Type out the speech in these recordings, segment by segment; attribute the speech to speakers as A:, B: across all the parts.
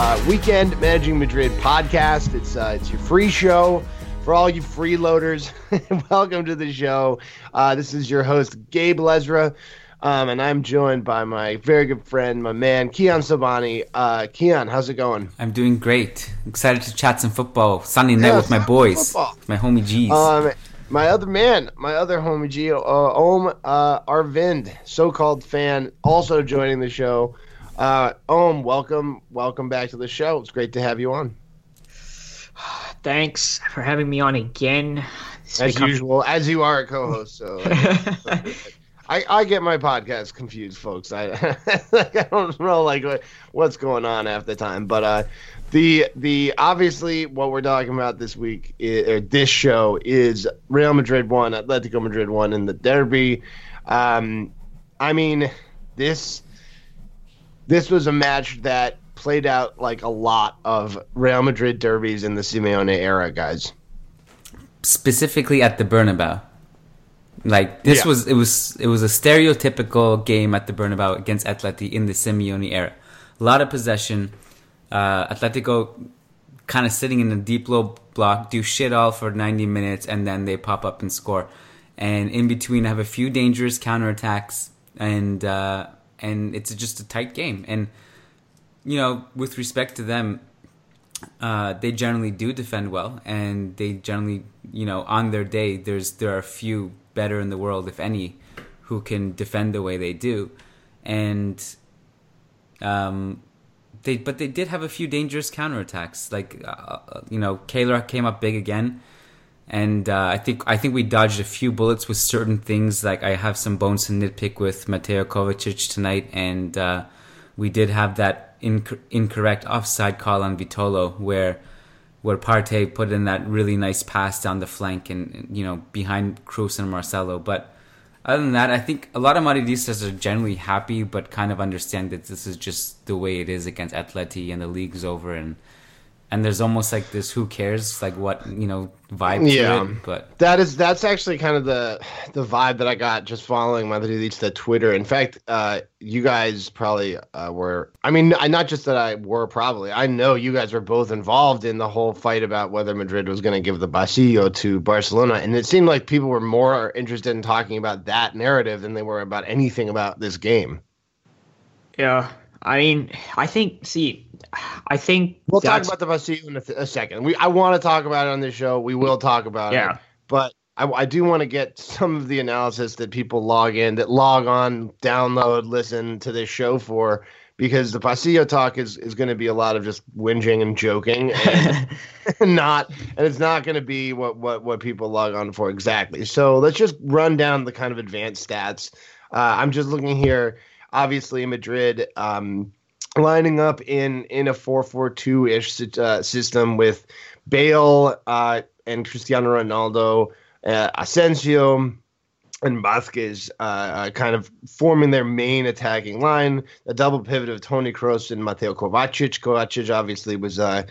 A: Uh, weekend managing Madrid podcast. It's uh, it's your free show for all you freeloaders. welcome to the show. Uh, this is your host Gabe Lezra, um, and I'm joined by my very good friend, my man Kiyan Sobhani. Uh, Kiyan, how's it going?
B: I'm doing great. Excited to chat some football Sunday night
A: Yeah,
B: with my boys, my homie G's.
A: Um, my other man, my other homie G, uh, Om uh, Arvind, so-called fan, also joining the show. Uh, Om, welcome, welcome back to the show. It's great to have you on.
C: Thanks for having me on again. It's
A: as
C: become-
A: usual, as you are a co-host. So I, I get my podcast confused, folks. I like, I don't know like what, what's going on half the time, but uh, the the obviously what we're talking about this week i or this show is Real Madrid one, Atletico Madrid one in the derby. Um, I mean this this was a match that played out like a lot of Real Madrid derbies in the Simeone era, guys.
B: Specifically at the Bernabeu. Like this
A: Yeah.
B: was it was it was a stereotypical game at the Bernabeu against Atleti in the Simeone era. A lot of possession. Uh, Atletico kind of sitting in a deep low block, do shit all for 90 minutes, and then they pop up and score. And in between, have a few dangerous counterattacks, and uh, and it's just a tight game. And you know, with respect to them, uh, they generally do defend well, and they generally, you know, on their day, there's there are a few better in the world, if any, who can defend the way they do, and um, they but they did have a few dangerous counterattacks. Like uh, you know, Keylor came up big again, and uh, I think I think we dodged a few bullets with certain things. Like I have some bones to nitpick with Mateo Kovacic tonight, and uh, we did have that inc- incorrect offside call on Vitolo where where Partey put in that really nice pass down the flank and you know behind Kroos and Marcelo, but. Other than that, I think a lot of Madridistas are generally happy, but kind of understand that this is just the way it is against Atleti, and the league's over, and and there's almost like this "who cares" like what you know vibe
A: Yeah.
B: to it. But
A: That is that's actually kind of the the vibe that I got just following Madridista Twitter. In fact, uh, you guys probably uh, were. I mean, I- not just that I were probably. I know you guys were both involved in the whole fight about whether Madrid was going to give the Pasillo to Barcelona, and it seemed like people were more interested in talking about that narrative than they were about anything about this game.
C: yeah. I mean, I think. See, I think
A: We'll talk about the Pasillo in a, th- a second. We I want to talk about it on this show. We will talk about it.
C: Yeah.
A: but I, I do want to get some of the analysis that people log in, that log on, download, listen to this show for, because the Pasillo talk is, is going to be a lot of just whinging and joking, and not, and it's not going to be what, what what people log on for exactly. So let's just run down the kind of advanced stats. Uh, I'm just looking here. Obviously, Madrid. Um, lining up in in a 4-4-2 ish uh, system with Bale uh, and Cristiano Ronaldo, uh, Asensio, and Vasquez uh, uh, kind of forming their main attacking line. A double pivot of Tony Kroos and Mateo Kovacic. Kovacic obviously was uh,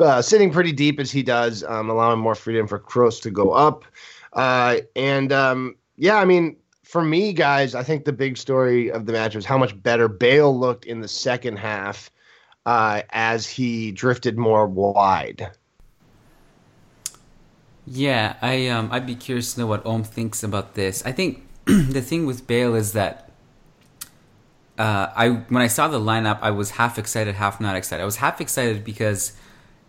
A: uh, sitting pretty deep as he does, um, allowing more freedom for Kroos to go up. Uh, and um, yeah, I mean, for me, guys, I think the big story of the match was how much better Bale looked in the second half uh, as he drifted more wide.
B: Yeah, I um I'd be curious to know what Om thinks about this. I think the thing with Bale is that uh, I when I saw the lineup, I was half excited, half not excited. I was half excited because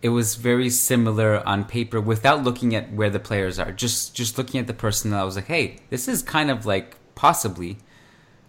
B: it was very similar on paper without looking at where the players are. Just just looking at the personnel, I was like, hey, this is kind of like possibly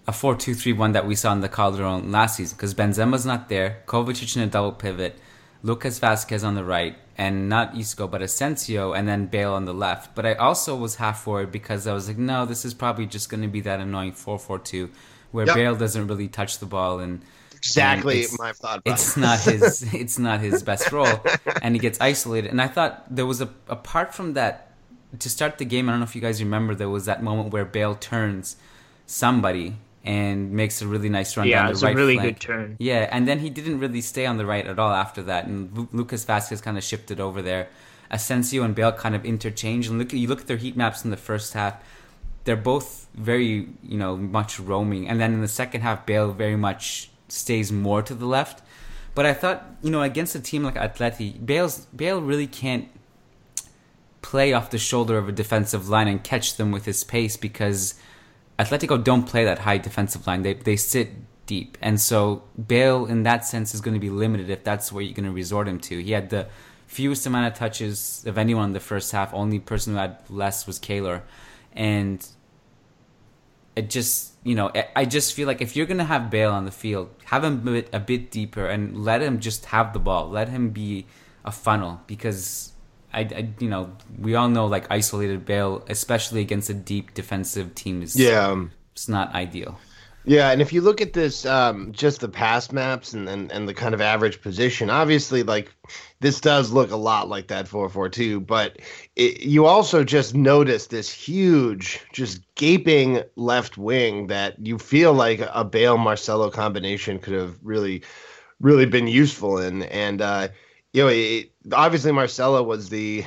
B: a 4-2-3-1 that we saw in the Calderon last season because Benzema's not there, Kovacic in a double pivot, Lucas Vázquez on the right, and not Isco but Asensio, and then Bale on the left. But I also was half worried because I was like, no, this is probably just going to be that annoying 4-4-2 where
A: Yep.
B: Bale doesn't really touch the ball and
A: Exactly
B: it's-
A: my thought.
B: It's not his. it's not his best role, and he gets isolated. And I thought there was a apart from that to start the game. I don't know if you guys remember there was that moment where Bale turns somebody and makes a really nice run
C: Yeah,
B: down the
C: it's a
B: right
C: really
B: flank.
C: good turn.
B: Yeah, and then he didn't really stay on the right at all after that, and Lu- Lucas Vasquez kind of shifted over there. Asensio and Bale kind of interchange, and look, you look at their heat maps in the first half. They're both very, you know, much roaming, and then in the second half, Bale very much stays more to the left. But I thought, you know, against a team like Atleti, Bale's Bale really can't play off the shoulder of a defensive line and catch them with his pace because Atletico don't play that high defensive line. They they sit deep, and so Bale in that sense is going to be limited if that's where you're going to resort him to. He had the fewest amount of touches of anyone in the first half. Only person who had less was Keylor, and it just you know I- I just feel like if you're gonna have Bale on the field, have him a bit, a bit deeper and let him just have the ball. Let him be a funnel because I, I you know we all know like isolated Bale, especially against a deep defensive team, is
A: Yeah.
B: Um, it's not ideal.
A: Yeah, and if you look at this, um, just the pass maps and, and, and the kind of average position, obviously, like this does look a lot like that 442, but it, you also just notice this huge, just gaping left wing that you feel like a Bale Marcelo combination could have really, really been useful in. And, uh, you know, it, obviously, Marcelo was the,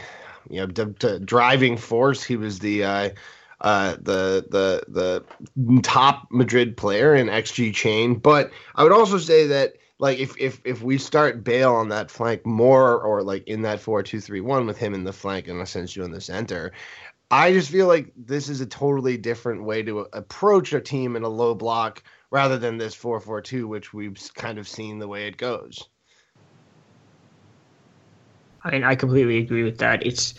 A: you know, d- d- driving force. He was the, uh, uh, the the the top Madrid player in XG chain. But I would also say that like if if if we start Bale on that flank more or like in that four two three one with him in the flank and Asensio in the center. I just feel like this is a totally different way to approach a team in a low block rather than this 4-4-2 which we've kind of seen the way it goes.
C: I mean, I completely agree with that. It's,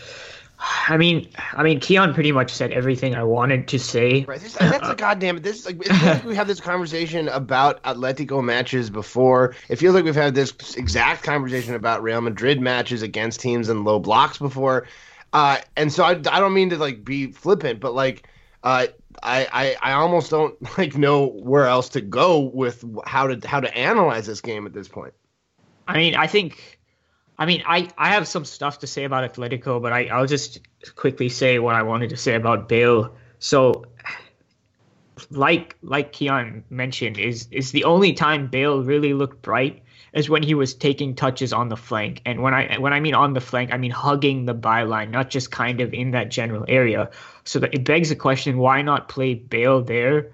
C: I mean, I mean, Kiyan pretty much said everything I wanted to say.
A: Right. This, that's a goddamn. This like it feels like we have this conversation about Atletico matches before. It feels like we've had this exact conversation about Real Madrid matches against teams in low blocks before. Uh, and so I, I don't mean to like be flippant, but like uh, I, I I almost don't like know where else to go with how to how to analyze this game at this point.
C: I mean, I think, I mean, I, I have some stuff to say about Atletico, but I, I'll just quickly say what I wanted to say about Bale. So, like like Kiyan mentioned, is is the only time Bale really looked bright is when he was taking touches on the flank. And when I when I mean on the flank, I mean hugging the byline, not just kind of in that general area. So that it begs the question: Why not play Bale there?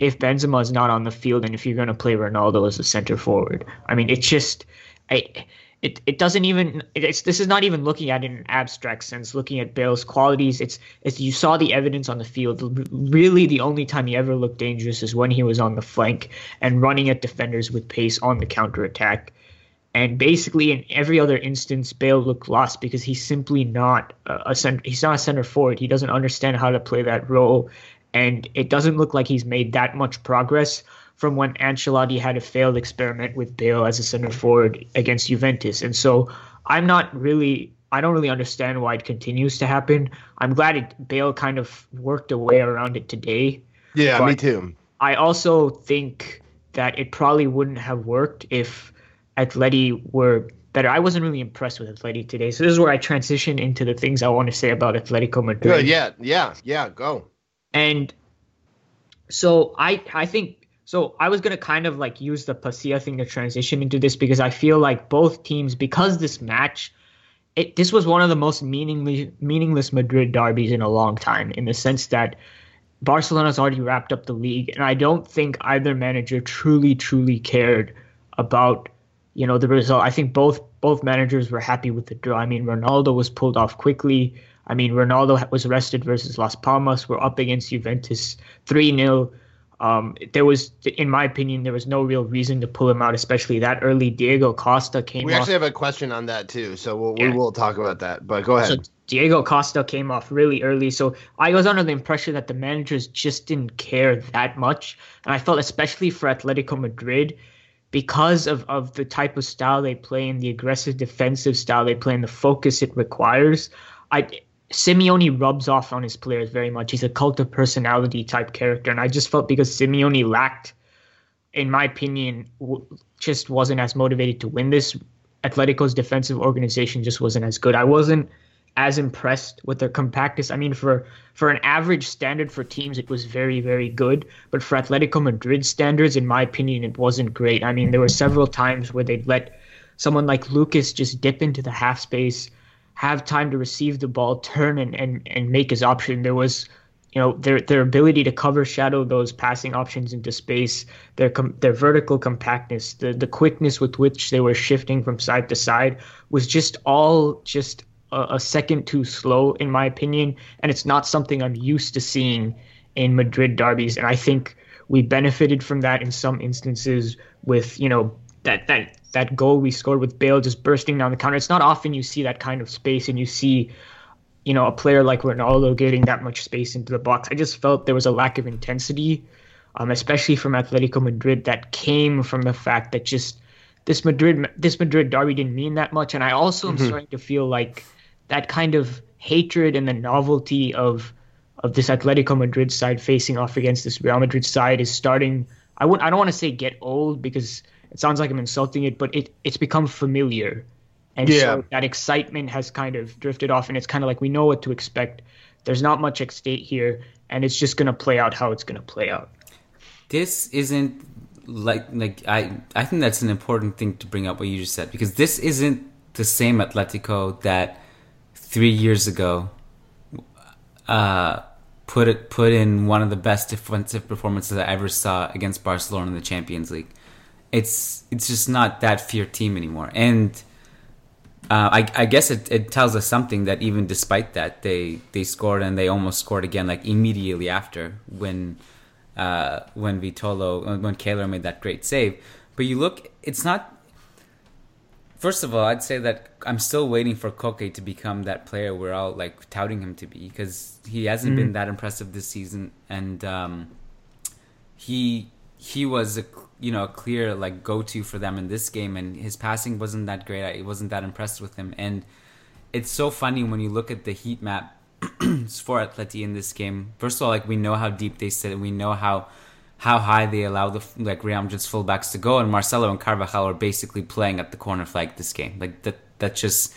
C: if Benzema is not on the field and if you're going to play Ronaldo as a center forward. I mean, it's just I, it it doesn't even it's this is not even looking at it in an abstract sense, looking at Bale's qualities. It's it's you saw the evidence on the field. Really, the only time he ever looked dangerous is when he was on the flank and running at defenders with pace on the counter attack. And basically, in every other instance, Bale looked lost because he's simply not a, center. He's not a center forward. He doesn't understand how to play that role, and it doesn't look like he's made that much progress from when Ancelotti had a failed experiment with Bale as a center forward against Juventus. And so, I'm not really. I don't really understand why it continues to happen. I'm glad it, Bale kind of worked a way around it today.
A: Yeah, me too.
C: I also think that it probably wouldn't have worked if Atleti were better. I wasn't really impressed with Atleti today. So this is where I transition into the things I want to say about Atletico Madrid.
A: Good. Yeah. Yeah. Yeah. Go.
C: And so I I think so I was gonna kind of like use the Pasillo thing to transition into this because I feel like both teams because this match it this was one of the most meaningless meaningless Madrid derbies in a long time in the sense that Barcelona's already wrapped up the league and I don't think either manager truly truly cared about you know the result. I think both both managers were happy with the draw. I mean Ronaldo was pulled off quickly. I mean Ronaldo was arrested versus Las Palmas. We're up against Juventus 3-0. Um, there was, in my opinion, there was no real reason to pull him out, especially that early. Diego Costa came.
A: We
C: off,
A: actually have a question on that too, so we'll,
C: Yeah.
A: we will talk about that. But go ahead.
C: So Diego Costa came off really early, so I was under the impression that the managers just didn't care that much, and I felt especially for Atletico Madrid, because of of the type of style they play and the aggressive defensive style they play and the focus it requires. I Simeone rubs off on his players very much. He's a cult of personality type character, and I just felt because Simeone lacked, in my opinion, w- just wasn't as motivated to win this. Atletico's defensive organization just wasn't as good. I wasn't as impressed with their compactness. I mean, for for an average standard for teams, it was very very good. But for Atletico Madrid standards, in my opinion, it wasn't great. I mean, there were several times where they'd let someone like Lucas just dip into the half space, have time to receive the ball, turn and and, and make his option. There was you know their their ability to cover shadow those passing options into space, their com- their vertical compactness, the the quickness with which they were shifting from side to side was just all just a, a second too slow in my opinion, and it's not something I'm used to seeing in Madrid derbies, and I think we benefited from that in some instances with you know that that that goal we scored with Bale just bursting down the counter. It's not often you see that kind of space and you see you know, a player like Ronaldo getting that much space into the box. I just felt there was a lack of intensity, um, especially from Atletico Madrid, that came from the fact that just this Madrid this Madrid derby didn't mean that much, and I also am starting to feel like that kind of hatred and the novelty of of this Atletico Madrid side facing off against this Real Madrid side is starting. I would I don't want to say get old because it sounds like I'm insulting it, but it it's become familiar. And
A: Yeah.
C: so that excitement has kind of drifted off, and it's kind of like we know what to expect. There's not much at stake here, and it's just going to play out how it's going to play out.
B: this isn't like like I I think that's an important thing to bring up what you just said because this isn't the same Atletico that three years ago uh, put it put in one of the best defensive performances I ever saw against Barcelona in the Champions League. It's it's just not that fear team anymore, and uh, I, I guess it, it tells us something that even despite that they they scored and they almost scored again like immediately after when uh, when Vitolo uh, when Keylor made that great save. But you look, it's not. First of all, I'd say that I'm still waiting for Koke to become that player we're all like touting him to be because he hasn't been that impressive this season, and um, he he was a you know a clear like go to for them in this game, and his passing wasn't that great. I wasn't that impressed with him, and it's so funny when you look at the heat map for Atleti in this game. First of all, like we know how deep they sit, and we know how how high they allow the like Real Madrid's fullbacks to go, and Marcelo and Carvajal are basically playing at the corner flag this game. Like that that's just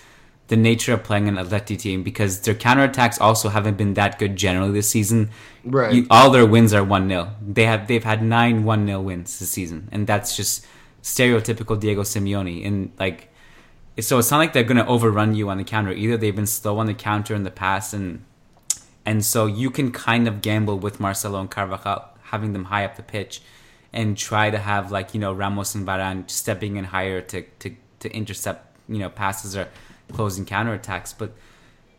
B: the nature of playing an Atleti team because their counterattacks also haven't been that good generally this season.
A: Right.
B: You- all their wins are 1-0. They have they've had 9 1-0 wins this season and that's just stereotypical Diego Simeone and like so it's not like they're going to overrun you on the counter either. They've been slow on the counter in the past and and so you can kind of gamble with Marcelo and Carvajal having them high up the pitch and try to have like, you know, Ramos and Varane stepping in higher to to to intercept, you know, passes or closing counterattacks, but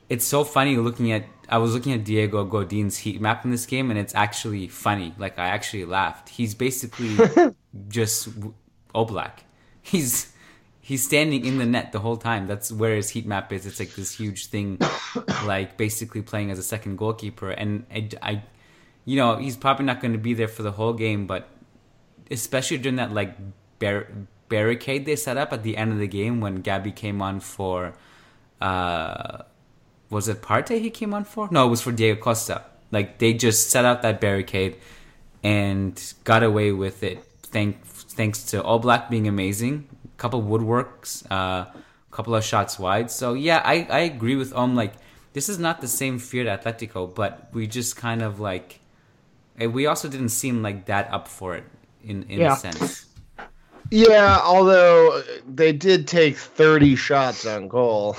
B: it's so funny looking at I was looking at Diego Godin's heat map in this game and it's actually funny. Like I actually laughed. He's basically just Oblak. He's he's standing in the net the whole time. That's where his heat map is. It's like this huge thing, like basically playing as a second goalkeeper. And I, I you know, he's probably not going to be there for the whole game, but especially during that like bar- barricade they set up at the end of the game when Gabi came on for, uh, was it Partey he came on for? No, it was for Diego Costa. Like they just set up that barricade and got away with it. Thank thanks to Oblak being amazing, a couple woodworks, a uh, couple of shots wide. So yeah, I I agree with Om. Like this is not the same feared Atletico, but we just kind of like eh, we also didn't seem like that up for it in in
C: Yeah.
B: a sense.
A: Yeah, although they did take 30 shots on goal.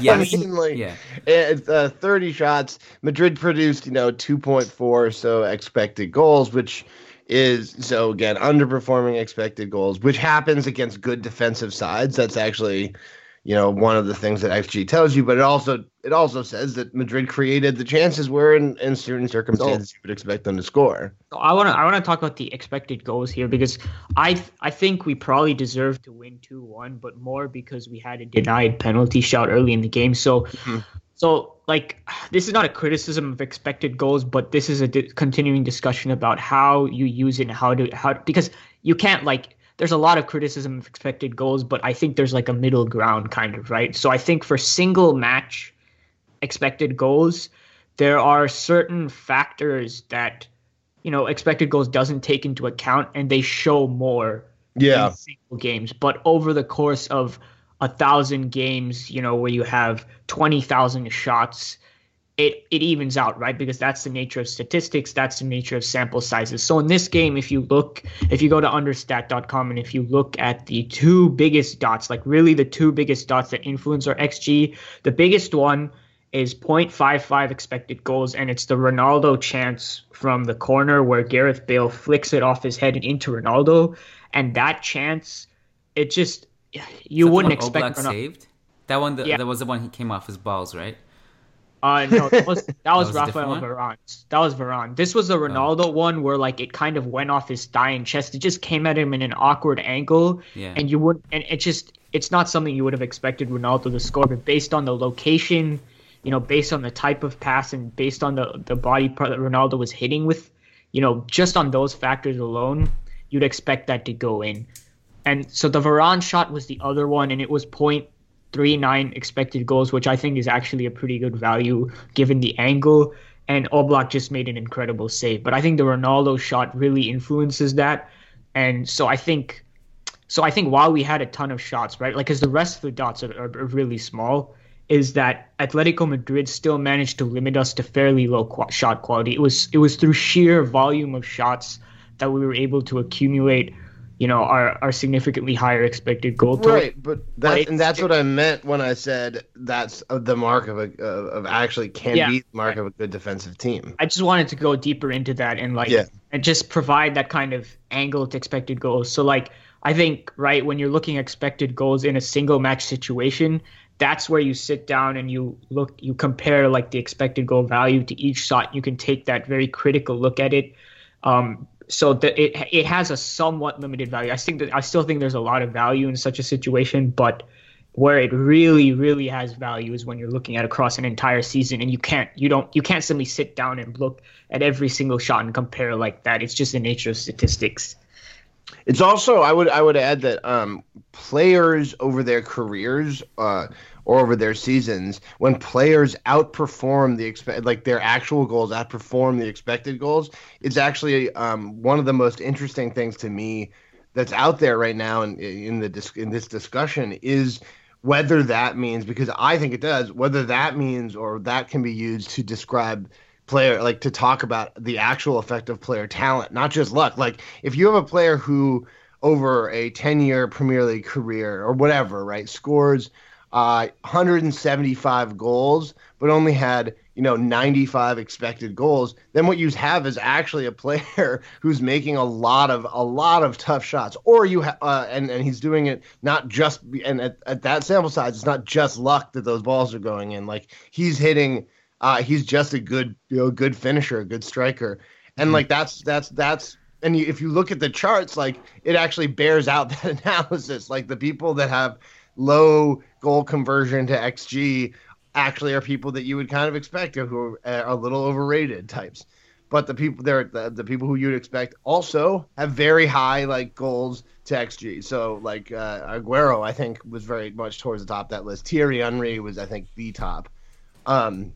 B: Yeah,
A: I mean, like,
B: yeah.
A: it's, uh, 30 shots. Madrid produced, you know, 2.4 so expected goals, which is so again underperforming expected goals, which happens against good defensive sides. That's actually, you know one of the things that XG tells you, but it also it also says that Madrid created the chances where in, in certain circumstances you would expect them to score.
C: So I want to I want to talk about the expected goals here because I I think we probably deserve to win two one, but more because we had a denied penalty shot early in the game. So. Mm-hmm. So, like, this is not a criticism of expected goals, but this is a di- continuing discussion about how you use it and how to how because you can't like there's a lot of criticism of expected goals, but I think there's like a middle ground kind of, right? So I think for single match expected goals, there are certain factors that you know expected goals doesn't take into account and they show more
A: yeah
C: single games but over the course of a thousand games you know where you have 20,000 shots it it evens out, right? Because that's the nature of statistics, that's the nature of sample sizes. So in this game, if you look, if you go to understat.com and if you look at the two biggest dots, like really the two biggest dots that influence our XG, the biggest one is 0.55 expected goals, and it's the Ronaldo chance from the corner where Gareth Bale flicks it off his head and into Ronaldo, and that chance, it just you wouldn't expect.
B: Ronaldo- saved that one. The, yeah. That was the one he came off his balls, right?
C: Uh, no, that was that was, that was Rafael Varane. That was Varane. This was the oh. Ronaldo oh. one where like it kind of went off his thigh and chest. It just came at him in an awkward angle,
B: yeah.
C: and you would and it just it's not something you would have expected Ronaldo to score. But based on the location, you know, based on the type of pass and based on the the body part that Ronaldo was hitting with, you know, just on those factors alone, you'd expect that to go in. And so the Varane shot was the other one, and it was point three nine expected goals, which I think is actually a pretty good value given the angle. And Oblak just made an incredible save. But I think the Ronaldo shot really influences that. And so I think, so I think while we had a ton of shots, right, like because the rest of the dots are, are, are, really small, is that Atletico Madrid still managed to limit us to fairly low qu- shot quality. It was it was through sheer volume of shots that we were able to accumulate you know, are are significantly higher expected goal total.
A: Right, but that but and that's what I meant when I said that's the mark of a of actually can yeah, be the mark of a good defensive team.
C: I just wanted to go deeper into that and like yeah. and just provide that kind of angle to expected goals. So like I think right when you're looking expected goals in a single match situation, that's where you sit down and you look you compare like the expected goal value to each shot. You can take that very critical look at it. Um, so that it it has a somewhat limited value. I think that I still think there's a lot of value in such a situation, but where it really really has value is when you're looking at across an entire season and you can't you don't you can't simply sit down and look at every single shot and compare like that. It's just the nature of statistics.
A: It's also I would I would add that um, players over their careers uh, or over their seasons, when players outperform the expect like their actual goals outperform the expected goals, it's actually um, one of the most interesting things to me that's out there right now in in the dis- in this discussion is whether that means because I think it does whether that means or that can be used to describe player like to talk about the actual effect of player talent not just luck. Like if you have a player who over a 10 year premier league career or whatever right scores uh, 175 goals, but only had you know 95 expected goals, then what you have is actually a player who's making a lot of a lot of tough shots. Or you ha- uh, and and he's doing it not just and at, at that sample size, it's not just luck that those balls are going in. Like he's hitting, uh, he's just a good you know good finisher, a good striker, and mm-hmm. like that's that's that's and if you look at the charts, like it actually bears out that analysis. Like the people that have low goal conversion to xG actually are people that you would kind of expect who are a little overrated types. But the people there, the, the people who you'd expect also have very high like goals to xG. So like uh, Aguero, I think was very much towards the top of that list. Thierry Henry was I think the top. Um,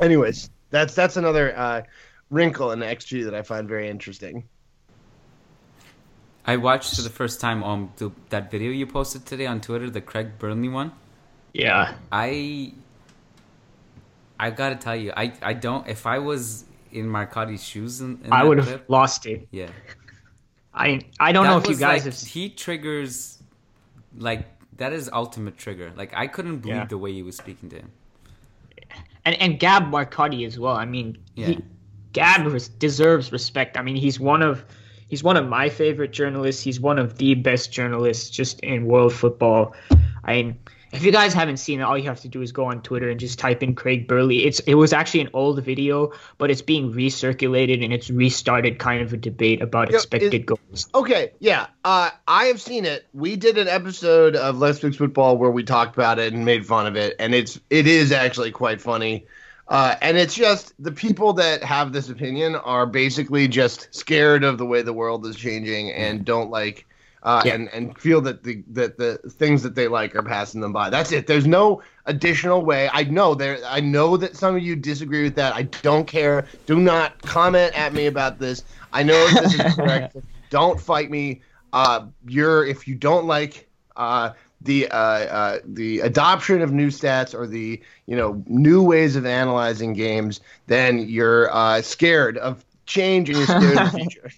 A: anyways, that's that's another uh, wrinkle in xG that I find very interesting.
B: I watched for the first time um the, that video you posted today on Twitter, the Craig Burley one.
C: Yeah.
B: I I gotta tell you, I I don't. If I was in Marcotti's shoes, in, in
C: I would have lost it.
B: Yeah.
C: I I don't that know if you guys
B: like,
C: have.
B: He triggers like that is ultimate trigger. Like I couldn't believe yeah. the way he was speaking to him.
C: And and Gab Marcotti as well. I mean, yeah. he, Gab deserves respect. I mean, he's one of he's one of my favorite journalists. He's one of the best journalists just in world football. I mean, if you guys haven't seen it, all you have to do is go on Twitter and just type in Craig Burley. It's it was actually an old video, but it's being recirculated and it's restarted kind of a debate about
A: Yeah,
C: expected
A: it-
C: goals.
A: Okay, yeah, uh, I have seen it. We did an episode of Let's Fix Football where we talked about it and made fun of it, and it's it is actually quite funny. Uh, and it's just the people that have this opinion are basically just scared of the way the world is changing and don't like uh,
C: Yeah.
A: and and feel that the that the things that they like are passing them by. That's it. There's no additional way. I know there. I know that some of you disagree with that. I don't care. Do not comment at me about this. I know if this is correct. don't fight me. Uh, you're if you don't like uh, the uh, uh, the adoption of new stats or the you know new ways of analyzing games, then you're uh, scared of change and you're scared of the future.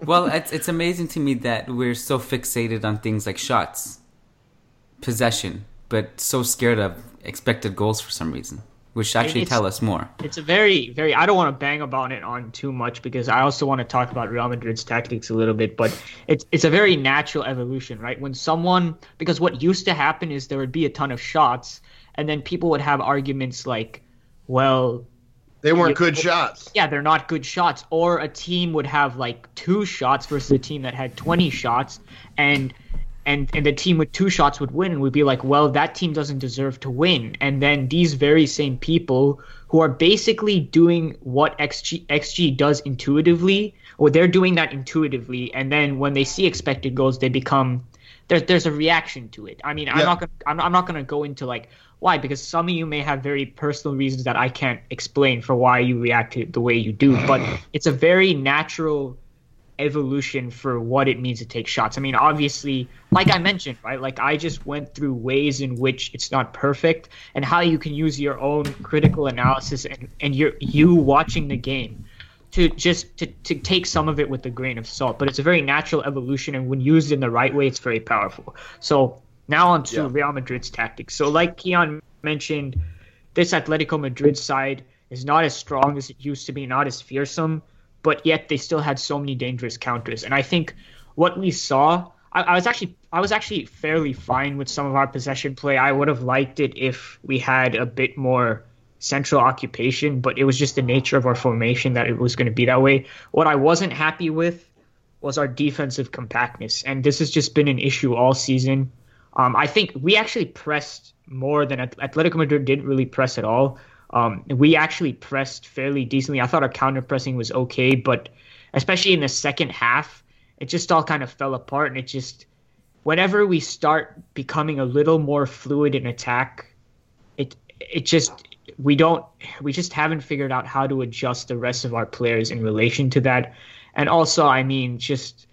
B: well, it's it's amazing to me that we're so fixated on things like shots, possession, but so scared of expected goals for some reason, which actually
C: It's-
B: tell us more.
C: It's a very, very. I don't want to bang about it on too much because I also want to talk about Real Madrid's tactics a little bit. But it's it's a very natural evolution, right? When someone because what used to happen is there would be a ton of shots, and then people would have arguments like, well,
A: They weren't good shots.
C: yeah, they're not good shots. Or a team would have like two shots versus a team that had 20 shots, and and and the team with two shots would win, and we'd be like, well, that team doesn't deserve to win. And then these very same people who are basically doing what XG XG does intuitively, or they're doing that intuitively, and then when they see expected goals, they become there's there's a reaction to it. I mean, I'm not gonna I'm, I'm not gonna go into like why because some of you may have very personal reasons that I can't explain for why you react to the way you do, but it's a very natural evolution for what it means to take shots. I mean, obviously, like I mentioned, right? Like I just went through ways in which it's not perfect and how you can use your own critical analysis and and your you watching the game to just to, to take some of it with a grain of salt. But it's a very natural evolution, and when used in the right way, it's very powerful. So now on to
A: Yeah.
C: Real Madrid's tactics. So like Kiyan mentioned, this Atletico Madrid side is not as strong as it used to be, not as fearsome, but yet they still had so many dangerous counters. And I think what we saw, I, I was actually I was actually fairly fine with some of our possession play. I would have liked it if we had a bit more central occupation, but it was just the nature of our formation that it was going to be that way. What I wasn't happy with was our defensive compactness, and this has just been an issue all season. Um, I think we actually pressed more than At- Atletico Madrid didn't really press at all. Um, we actually pressed fairly decently. I thought our counter pressing was okay, but especially in the second half, it just all kind of fell apart. And it just, whenever we start becoming a little more fluid in attack, it it just we don't we just haven't figured out how to adjust the rest of our players in relation to that. And also, I mean, just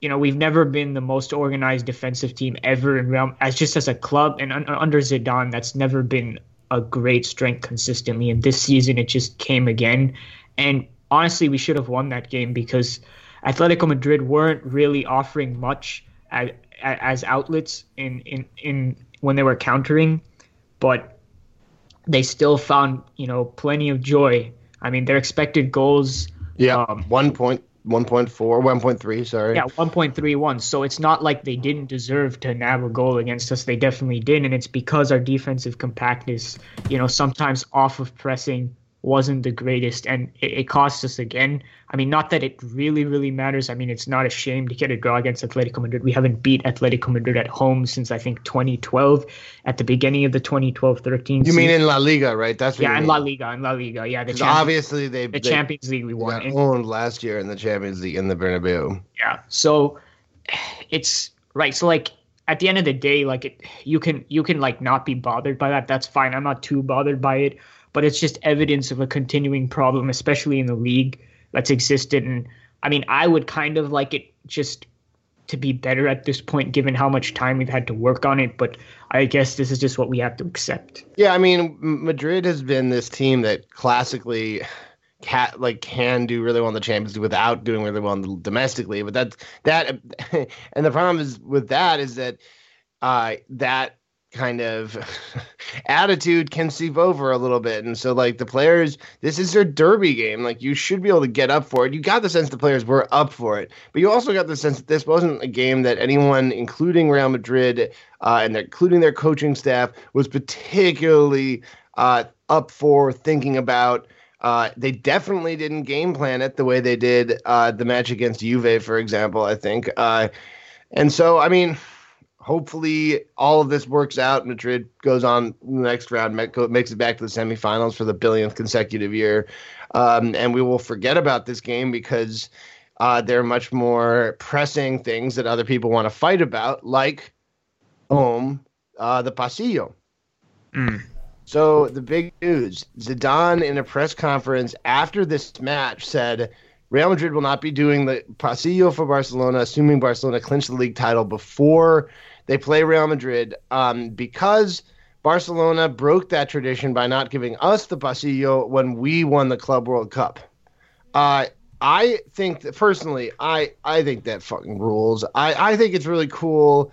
C: you know, we've never been the most organized defensive team ever in Real as just as a club. And un- under Zidane that's never been a great strength consistently. And this season it just came again. And honestly we should have won that game because Atletico Madrid weren't really offering much as, as outlets in, in in when they were countering. But they still found you know plenty of joy I mean their expected goals
A: Yeah,
C: um,
A: one point, one point four, one point three. Sorry.
C: yeah, 1.31. So it's not like they didn't deserve to nab a goal against us. They definitely did. And it's because our defensive compactness, you know, sometimes off of pressing wasn't the greatest. And it, it cost us again. I mean, not that it really, really matters. I mean, it's not a shame to get a draw against Atletico Madrid. We haven't beat Atletico Madrid at home since, I think, 2012, at the beginning of the 2012 13
A: You mean in La Liga, right? That's
C: Yeah, in. La Liga. In La Liga. Yeah, the Champions,
A: obviously they
C: the
A: they
C: Champions League we won.
A: got owned last year in the Champions League in the Bernabeu.
C: Yeah. So it's right. So like at the end of the day, like it, you can you can like not be bothered by that. That's fine. I'm not too bothered by it. But it's just evidence of a continuing problem, especially in the league that's existed. And I mean, I would kind of like it just to be better at this point, given how much time we've had to work on it. But I guess this is just what we have to accept.
A: Yeah, I mean, Madrid has been this team that classically cat like can do really well in the Champions without doing really well the, domestically. But that's that, and the problem is with that is that uh, that kind of attitude can seep over a little bit. And so, like, the players, this is their derby game. Like, you should be able to get up for it. You got the sense the players were up for it, but you also got the sense that this wasn't a game that anyone, including Real Madrid uh, and including their coaching staff, was particularly uh, up for thinking about. Uh, they definitely didn't game plan it the way they did uh, the match against Juve, for example. I think, uh, and so I mean, hopefully all of this works out. Madrid goes on the next round, makes it back to the semifinals for the billionth consecutive year. Um, and we will forget about this game because uh, there are much more pressing things that other people want to fight about, like home, uh, the Pasillo. Mm. So the big news Zidane in a press conference after this match said Real Madrid will not be doing the Pasillo for Barcelona, assuming Barcelona clinch the league title before they play Real Madrid um, because Barcelona broke that tradition by not giving us the pasillo when we won the Club World Cup. Uh, I think that personally, I I think that fucking rules. I I think it's really cool,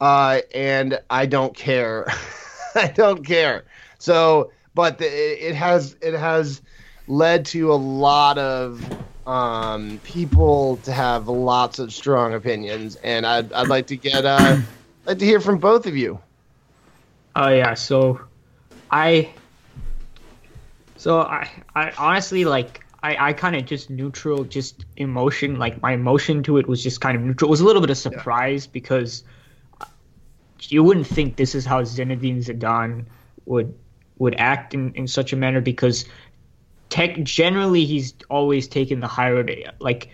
A: uh, and I don't care. I don't care. So, but the, it has it has led to a lot of um, people to have lots of strong opinions, and I'd I'd like to get uh, like to hear from both of you.
C: Oh yeah, so I so I I honestly like I, I kind of just neutral, just emotion. Like my emotion to it was just kind of neutral. It was a little bit of surprise yeah. because you wouldn't think this is how Zinedine Zidane would would act in, in such a manner because tech generally he's always taken the high road. Like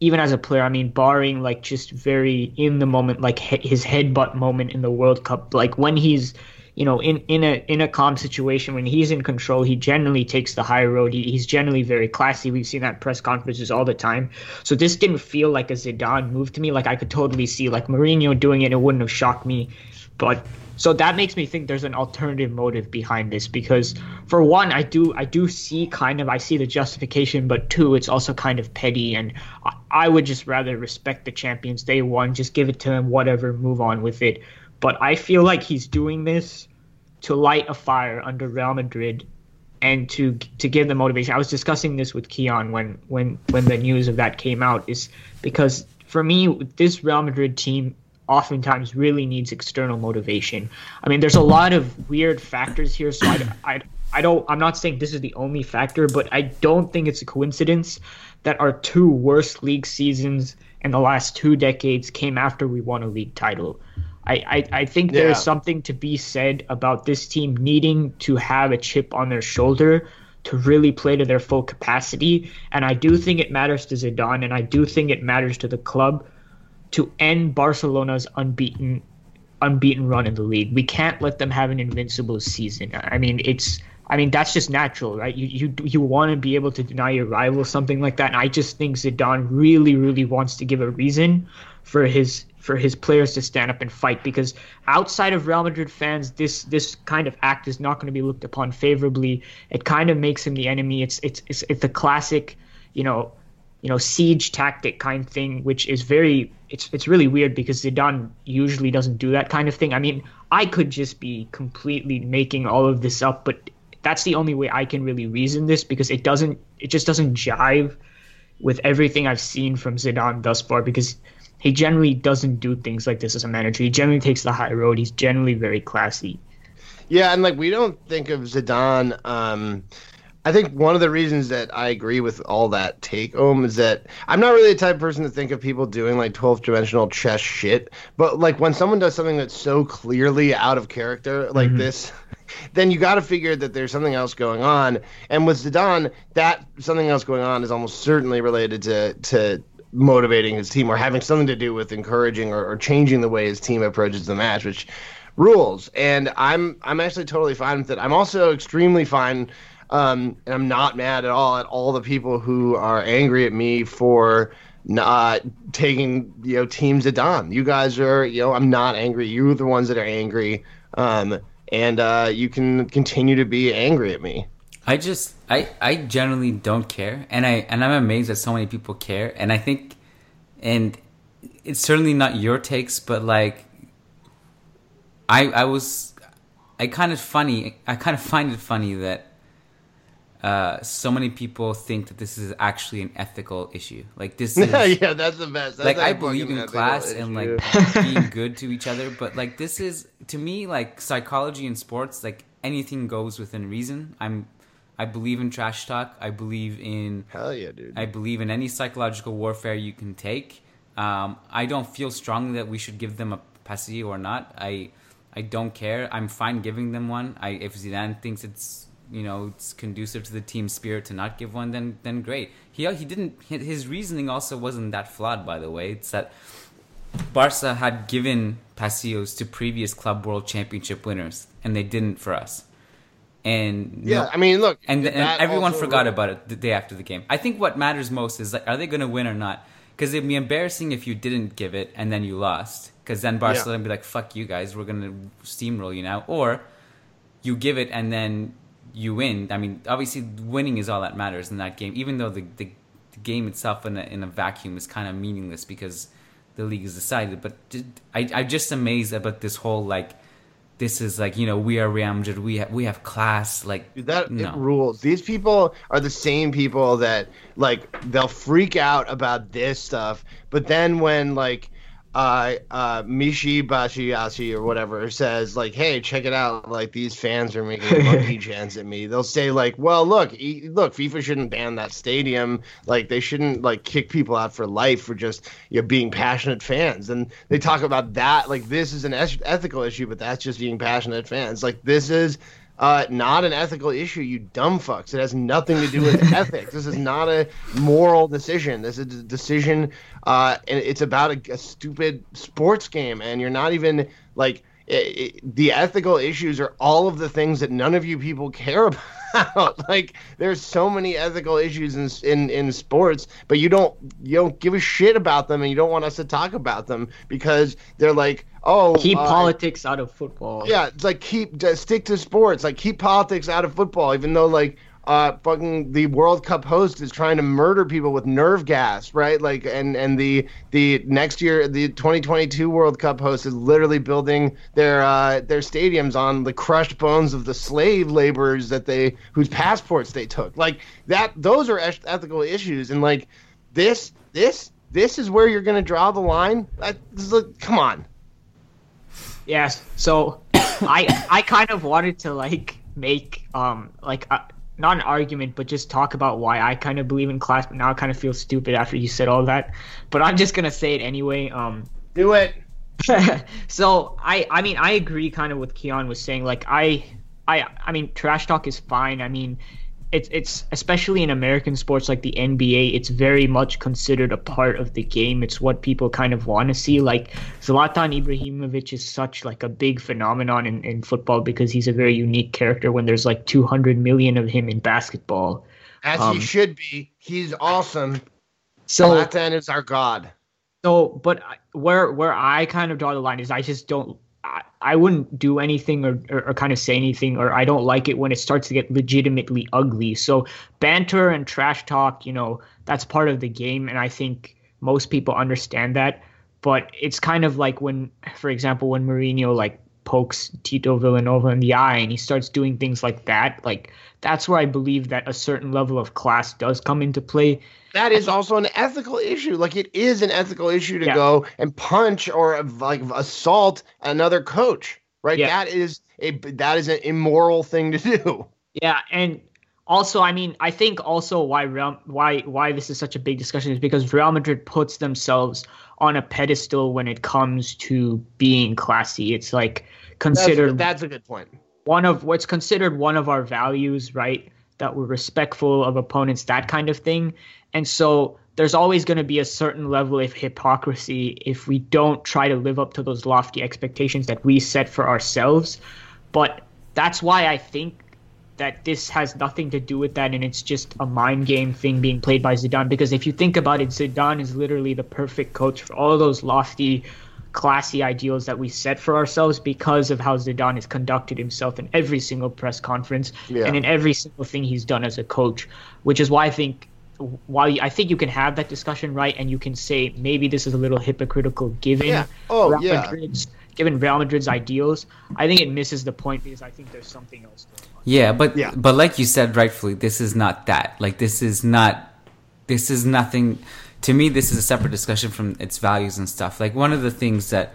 C: even as a player, I mean, barring like just very in the moment, like he- his headbutt moment in the World Cup, like when he's, you know, in in a in a calm situation when he's in control, he generally takes the high road. He, he's generally very classy. We've seen that press conferences all the time. So this didn't feel like a Zidane move to me. Like I could totally see like Mourinho doing it. It wouldn't have shocked me, but so that makes me think there's an alternative motive behind this because for one, I do I do see kind of I see the justification, but two, it's also kind of petty, and I, would just rather respect the champions day one, just give it to them, whatever, move on with it. But I feel like he's doing this to light a fire under Real Madrid and to to give them motivation. I was discussing this with Kiyan when when when the news of that came out is because for me this Real Madrid team oftentimes really needs external motivation. I mean, there's a lot of weird factors here, so I, I, I don't. I'm not saying this is the only factor, but I don't think it's a coincidence that our two worst league seasons in the last two decades came after we won a league title. I, I, I think yeah. there's something to be said about this team needing to have a chip on their shoulder to really play to their full capacity. And I do think it matters to Zidane, and I do think it matters to the club to end Barcelona's unbeaten unbeaten run in the league. We can't let them have an invincible season. I mean, it's I mean that's just natural, right? You you you want to be able to deny your rival something like that. And I just think Zidane really really wants to give a reason for his for his players to stand up and fight because outside of Real Madrid fans, this this kind of act is not going to be looked upon favorably. It kind of makes him the enemy. It's it's it's, it's the classic, you know, you know siege tactic kind of thing, which is very it's it's really weird because Zidane usually doesn't do that kind of thing. I mean, I could just be completely making all of this up, but that's the only way I can really reason this because it doesn't it just doesn't jive with everything I've seen from Zidane thus far because he generally doesn't do things like this as a manager. He generally takes the high road. He's generally very classy.
A: Yeah, and like we don't think of Zidane um I think one of the reasons that I agree with all that take home is that I'm not really the type of person to think of people doing like 12 dimensional chess shit. But like when someone does something that's so clearly out of character like mm-hmm. this, then you got to figure that there's something else going on. And with Zidane, that something else going on is almost certainly related to to motivating his team or having something to do with encouraging or, or changing the way his team approaches the match, which rules. And I'm I'm actually totally fine with it. I'm also extremely fine um, and I'm not mad at all at all the people who are angry at me for not taking you know teams Zidane. You guys are you know I'm not angry. You're the ones that are angry, um, and uh, you can continue to be angry at me.
B: I just I I generally don't care, and I and I'm amazed that so many people care, and I think, and it's certainly not your takes, but like I I was I kind of funny. I kind of find it funny that uh, so many people think that this is actually an ethical issue. Like this is
A: yeah, that's the best. That's
B: like I believe in class and
A: issue.
B: like being good to each other, but like this is to me like psychology and sports. Like anything goes within reason. I'm I believe in trash talk. I believe in
A: hell yeah, dude.
B: I believe in any psychological warfare you can take. Um, I don't feel strongly that we should give them a pasillo or not. I I don't care. I'm fine giving them one. I if Zidane thinks it's you know it's conducive to the team spirit to not give one, then then great. He he didn't. His reasoning also wasn't that flawed, by the way. It's that Barca had given pasillos to previous club world championship winners, and they didn't for us. And no-
A: yeah, I mean, look,
B: and, and everyone forgot about it the day after the game. I think what matters most is like, are they going to win or not? Because it'd be embarrassing if you didn't give it and then you lost. Because then Barcelona would be like, "Fuck you guys, we're going to steamroll you now." Or you give it and then you win. I mean, obviously, winning is all that matters in that game. Even though the the, the game itself in a, in a vacuum is kind of meaningless because the league is decided. But I I'm just amazed about this whole like. This is like you know we are Real Madrid. We have we have class. Like
A: Dude, that
B: no.
A: it rules. These people are the same people that like they'll freak out about this stuff, but then when like uh uh Michy Batshuayi or whatever says like, "Hey, check it out! Like these fans are making monkey chants at me." They'll say like, "Well, look, e- look, FIFA shouldn't ban that stadium. Like they shouldn't like kick people out for life for just you know, being passionate fans." And they talk about that like this is an es- ethical issue, but that's just being passionate fans. Like this is uh, not an ethical issue, you dumb fucks. It has nothing to do with ethics. This is not a moral decision. This is a decision, uh, and it's about a, a stupid sports game. And you're not even like i i the ethical issues are all of the things that none of you people care about. like there's so many ethical issues in, in in sports, but you don't you don't give a shit about them, and you don't want us to talk about them because they're like, oh,
C: Keep
A: uh,
C: politics out of football.
A: yeah, it's like keep just stick to sports. Like keep politics out of football, even though like uh fucking the World Cup host is trying to murder people with nerve gas, right? Like and and the the next year the 2022 World Cup host is literally building their uh their stadiums on the crushed bones of the slave laborers that they whose passports they took. Like that those are ethical issues and like this this this is where you're going to draw the line. This like, come on.
C: Yes. So I I kind of wanted to like make um like uh, not an argument but just talk about why I kind of believe in class but now I kind of feel stupid after you said all that. But I'm just going to say it anyway. Um
A: Do it.
C: so I I mean I agree kind of with Kiyan was saying like I I I mean trash talk is fine. I mean it's it's especially in American sports like the NBA, it's very much considered a part of the game. It's what people kind of want to see. Like Zlatan Ibrahimovic is such like a big phenomenon in, in football because he's a very unique character when there's like 200 million of him in basketball.
A: As
C: Um,
A: he should be. He's awesome.
C: So
A: Zlatan is our god.
C: So, but where where I kind of draw the line is I just don't. I, wouldn't do anything or, or, or kind of say anything, or I don't like it when it starts to get legitimately ugly. So, banter and trash talk, you know, that's part of the game, and I think most people understand that. But it's kind of like when, for example, when Mourinho like pokes Tito Vilanova in the eye and he starts doing things like that, like that's where I believe that a certain level of class does come into play.
A: That is also an ethical issue. Like it is an ethical issue to
C: Yeah.
A: go and punch or like assault another coach, right?
C: Yeah.
A: That is a that is an immoral thing to do.
C: Yeah, and also, I mean, I think also why Real, why why this is such a big discussion is because Real Madrid puts themselves on a pedestal when it comes to being classy. It's like
A: That's,
C: considered
A: that's a good point.
C: one of what's considered one of our values, right? That we're respectful of opponents, that kind of thing. And so there's always going to be a certain level of hypocrisy if we don't try to live up to those lofty expectations that we set for ourselves. But that's why I think that this has nothing to do with that and it's just a mind game thing being played by Zidane because if you think about it Zidane is literally the perfect coach for all those lofty classy ideals that we set for ourselves because of how Zidane has conducted himself in every single press conference
A: Yeah.
C: and in every single thing he's done as a coach which is why I think while I think you can have that discussion, right, and you can say maybe this is a little hypocritical given
A: Yeah. Oh,
C: Real
A: yeah.
C: Madrid's given Real Madrid's ideals. I think it misses the point because I think there's something else going on.
B: Yeah, but
A: Yeah.
B: but like you said rightfully, this is not that. Like this is not this is nothing to me this is a separate discussion from its values and stuff. Like one of the things that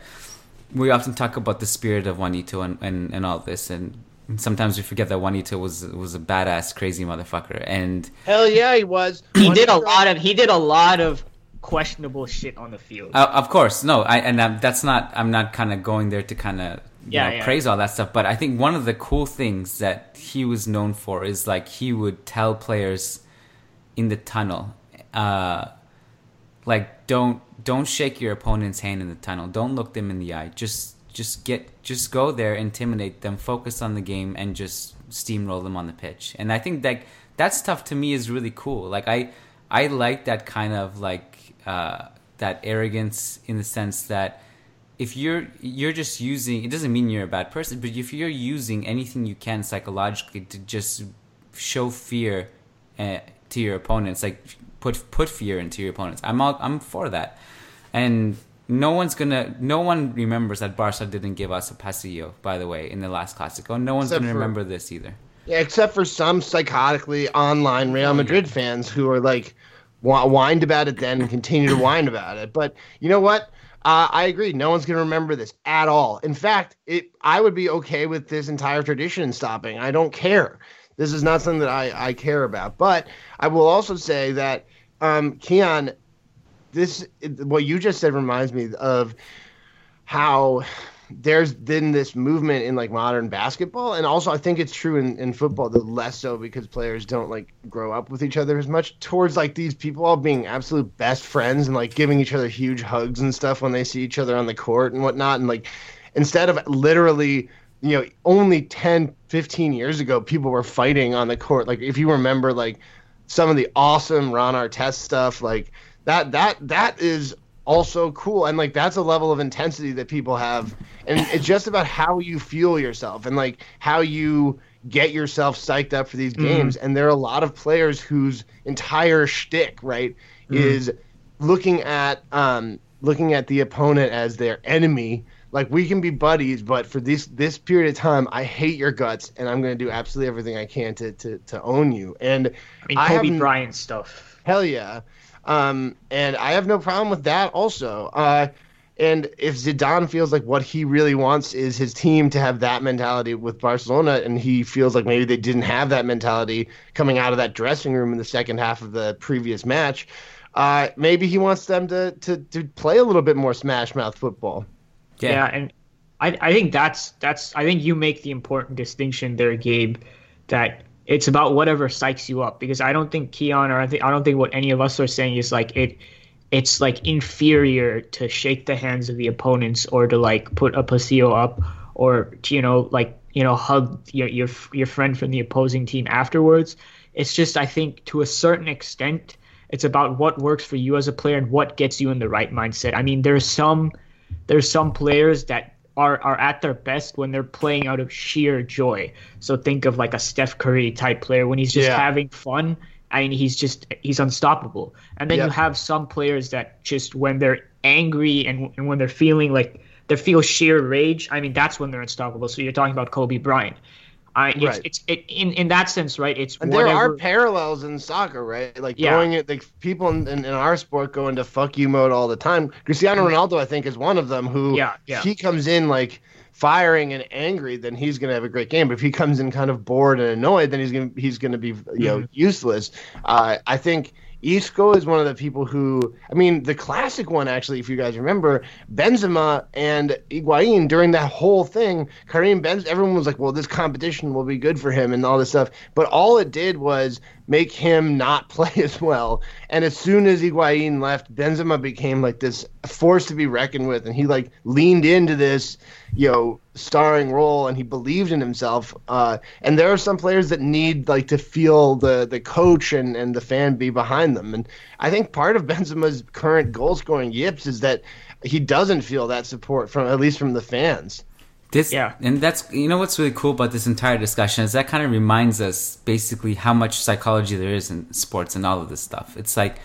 B: we often talk about the spirit of Juanito and, and, and all this and sometimes we forget that Juanito was was a badass crazy motherfucker and
A: Hell yeah, he was.
C: He did a lot of he did a lot of questionable shit on the field.
B: Uh, of course, no, I and um, that's not. I'm not kind of going there to kind of you
C: Yeah,
B: know,
C: yeah.
B: praise all that stuff. But I think one of the cool things that he was known for is like he would tell players in the tunnel, uh, like don't don't shake your opponent's hand in the tunnel. Don't look them in the eye. Just just get just go there, intimidate them, focus on the game, and just steamroll them on the pitch. And I think that that stuff to me is really cool. Like I I like that kind of like uh, that arrogance in the sense that if you're you're just using it doesn't mean you're a bad person, but if you're using anything you can psychologically to just show fear uh, to your opponents, like put put fear into your opponents, I'm all, I'm for that, and no one's gonna no one remembers that Barca didn't give us a pasillo. By the way, in the last Clasico, no one's
A: Except
B: gonna
A: for-
B: remember this either.
A: Yeah, except for some psychotically online Real Madrid fans who are like wh- whined about it then and continue to whine about it. But you know what? Uh, I agree. No one's going to remember this at all. In fact, it I would be okay with this entire tradition stopping. I don't care. This is not something that I, I care about. But I will also say that um, Kiyan, this what you just said reminds me of how there's been this movement in like modern basketball and also i think it's true in, in football the less so because players don't like grow up with each other as much towards like these people all being absolute best friends and like giving each other huge hugs and stuff when they see each other on the court and whatnot and like instead of literally you know only 10 15 years ago people were fighting on the court. Like if you remember like some of the awesome Ron Artest stuff like that that that is also cool. And like that's a level of intensity that people have. And it's just about how you fuel yourself and like how you get yourself psyched up for these games. And there are a lot of players whose entire shtick right is looking at um looking at the opponent as their enemy like we can be buddies but for this this period of time i hate your guts and i'm going to do absolutely everything i can to to, to own you and
C: I mean,
A: I
C: Kobe
A: haven't-
C: Bryant stuff.
A: Hell yeah. Um, and I have no problem with that also. Uh, and if Zidane feels like what he really wants is his team to have that mentality with Barcelona, and he feels like maybe they didn't have that mentality coming out of that dressing room in the second half of the previous match, uh, maybe he wants them to, to, to play a little bit more smash mouth football.
C: Yeah, and I I think that's that's I think you make the important distinction there, Gabe, that it's about whatever psychs you up because I don't think Kiyan or I think I don't think what any of us are saying is like it it's like inferior to shake the hands of the opponents or to like put a pasillo up or to, you know like you know hug your your your friend from the opposing team afterwards. It's just I think to a certain extent it's about what works for you as a player and what gets you in the right mindset. I mean, there's some there's some players that are are at their best when they're playing out of sheer joy. So think of like a Steph Curry type player when he's just
A: Yeah.
C: having fun. I mean, he's just he's unstoppable. And then you have some players that just when they're angry and, and when they're feeling like they feel sheer rage. I mean, that's when they're unstoppable. So you're talking about Kobe Bryant. I it's,
A: Right.
C: it's it, in in that sense, right? It's
A: And there are parallels in soccer, right? Like
C: Yeah.
A: going at like people in, in, in our sport go into fuck you mode all the time. Cristiano Ronaldo, I think, is one of them who
C: Mm-hmm. Yeah, yeah.
A: he comes in like firing and angry, then he's gonna have a great game. But if he comes in kind of bored and annoyed, then he's gonna he's gonna be you know
C: Mm-hmm.
A: useless. Uh, I think Isco is one of the people who I mean the classic one actually, if you guys remember, Benzema and Higuain during that whole thing, Karim Benzema, everyone was like, well, this competition will be good for him and all this stuff. But all it did was make him not play as well. And as soon as Higuain left, Benzema became like this force to be reckoned with, and he like leaned into this, you know, starring role, and he believed in himself. Uh, and there are some players that need like to feel the the coach and and the fan be behind them. And I think part of Benzema's current goal scoring yips is that he doesn't feel that support from at least from the fans.
B: This,
C: Yeah.
B: and that's you know what's really cool about this entire discussion is that kind of reminds us basically how much psychology there is in sports and all of this stuff. It's like,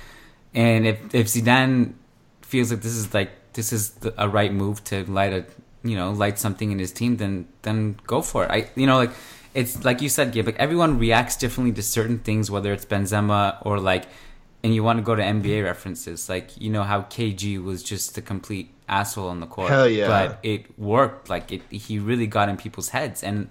B: and if if Zidane feels like this is like this is the, a right move to light a you know light something in his team, then then go for it. I you know like it's like you said, Gabe. Like everyone reacts differently to certain things, whether it's Benzema or like, and you want to go to NBA references, like you know how KG was just the complete asshole on the court.
A: Hell yeah.
B: But it worked. Like it, he really got in people's heads, and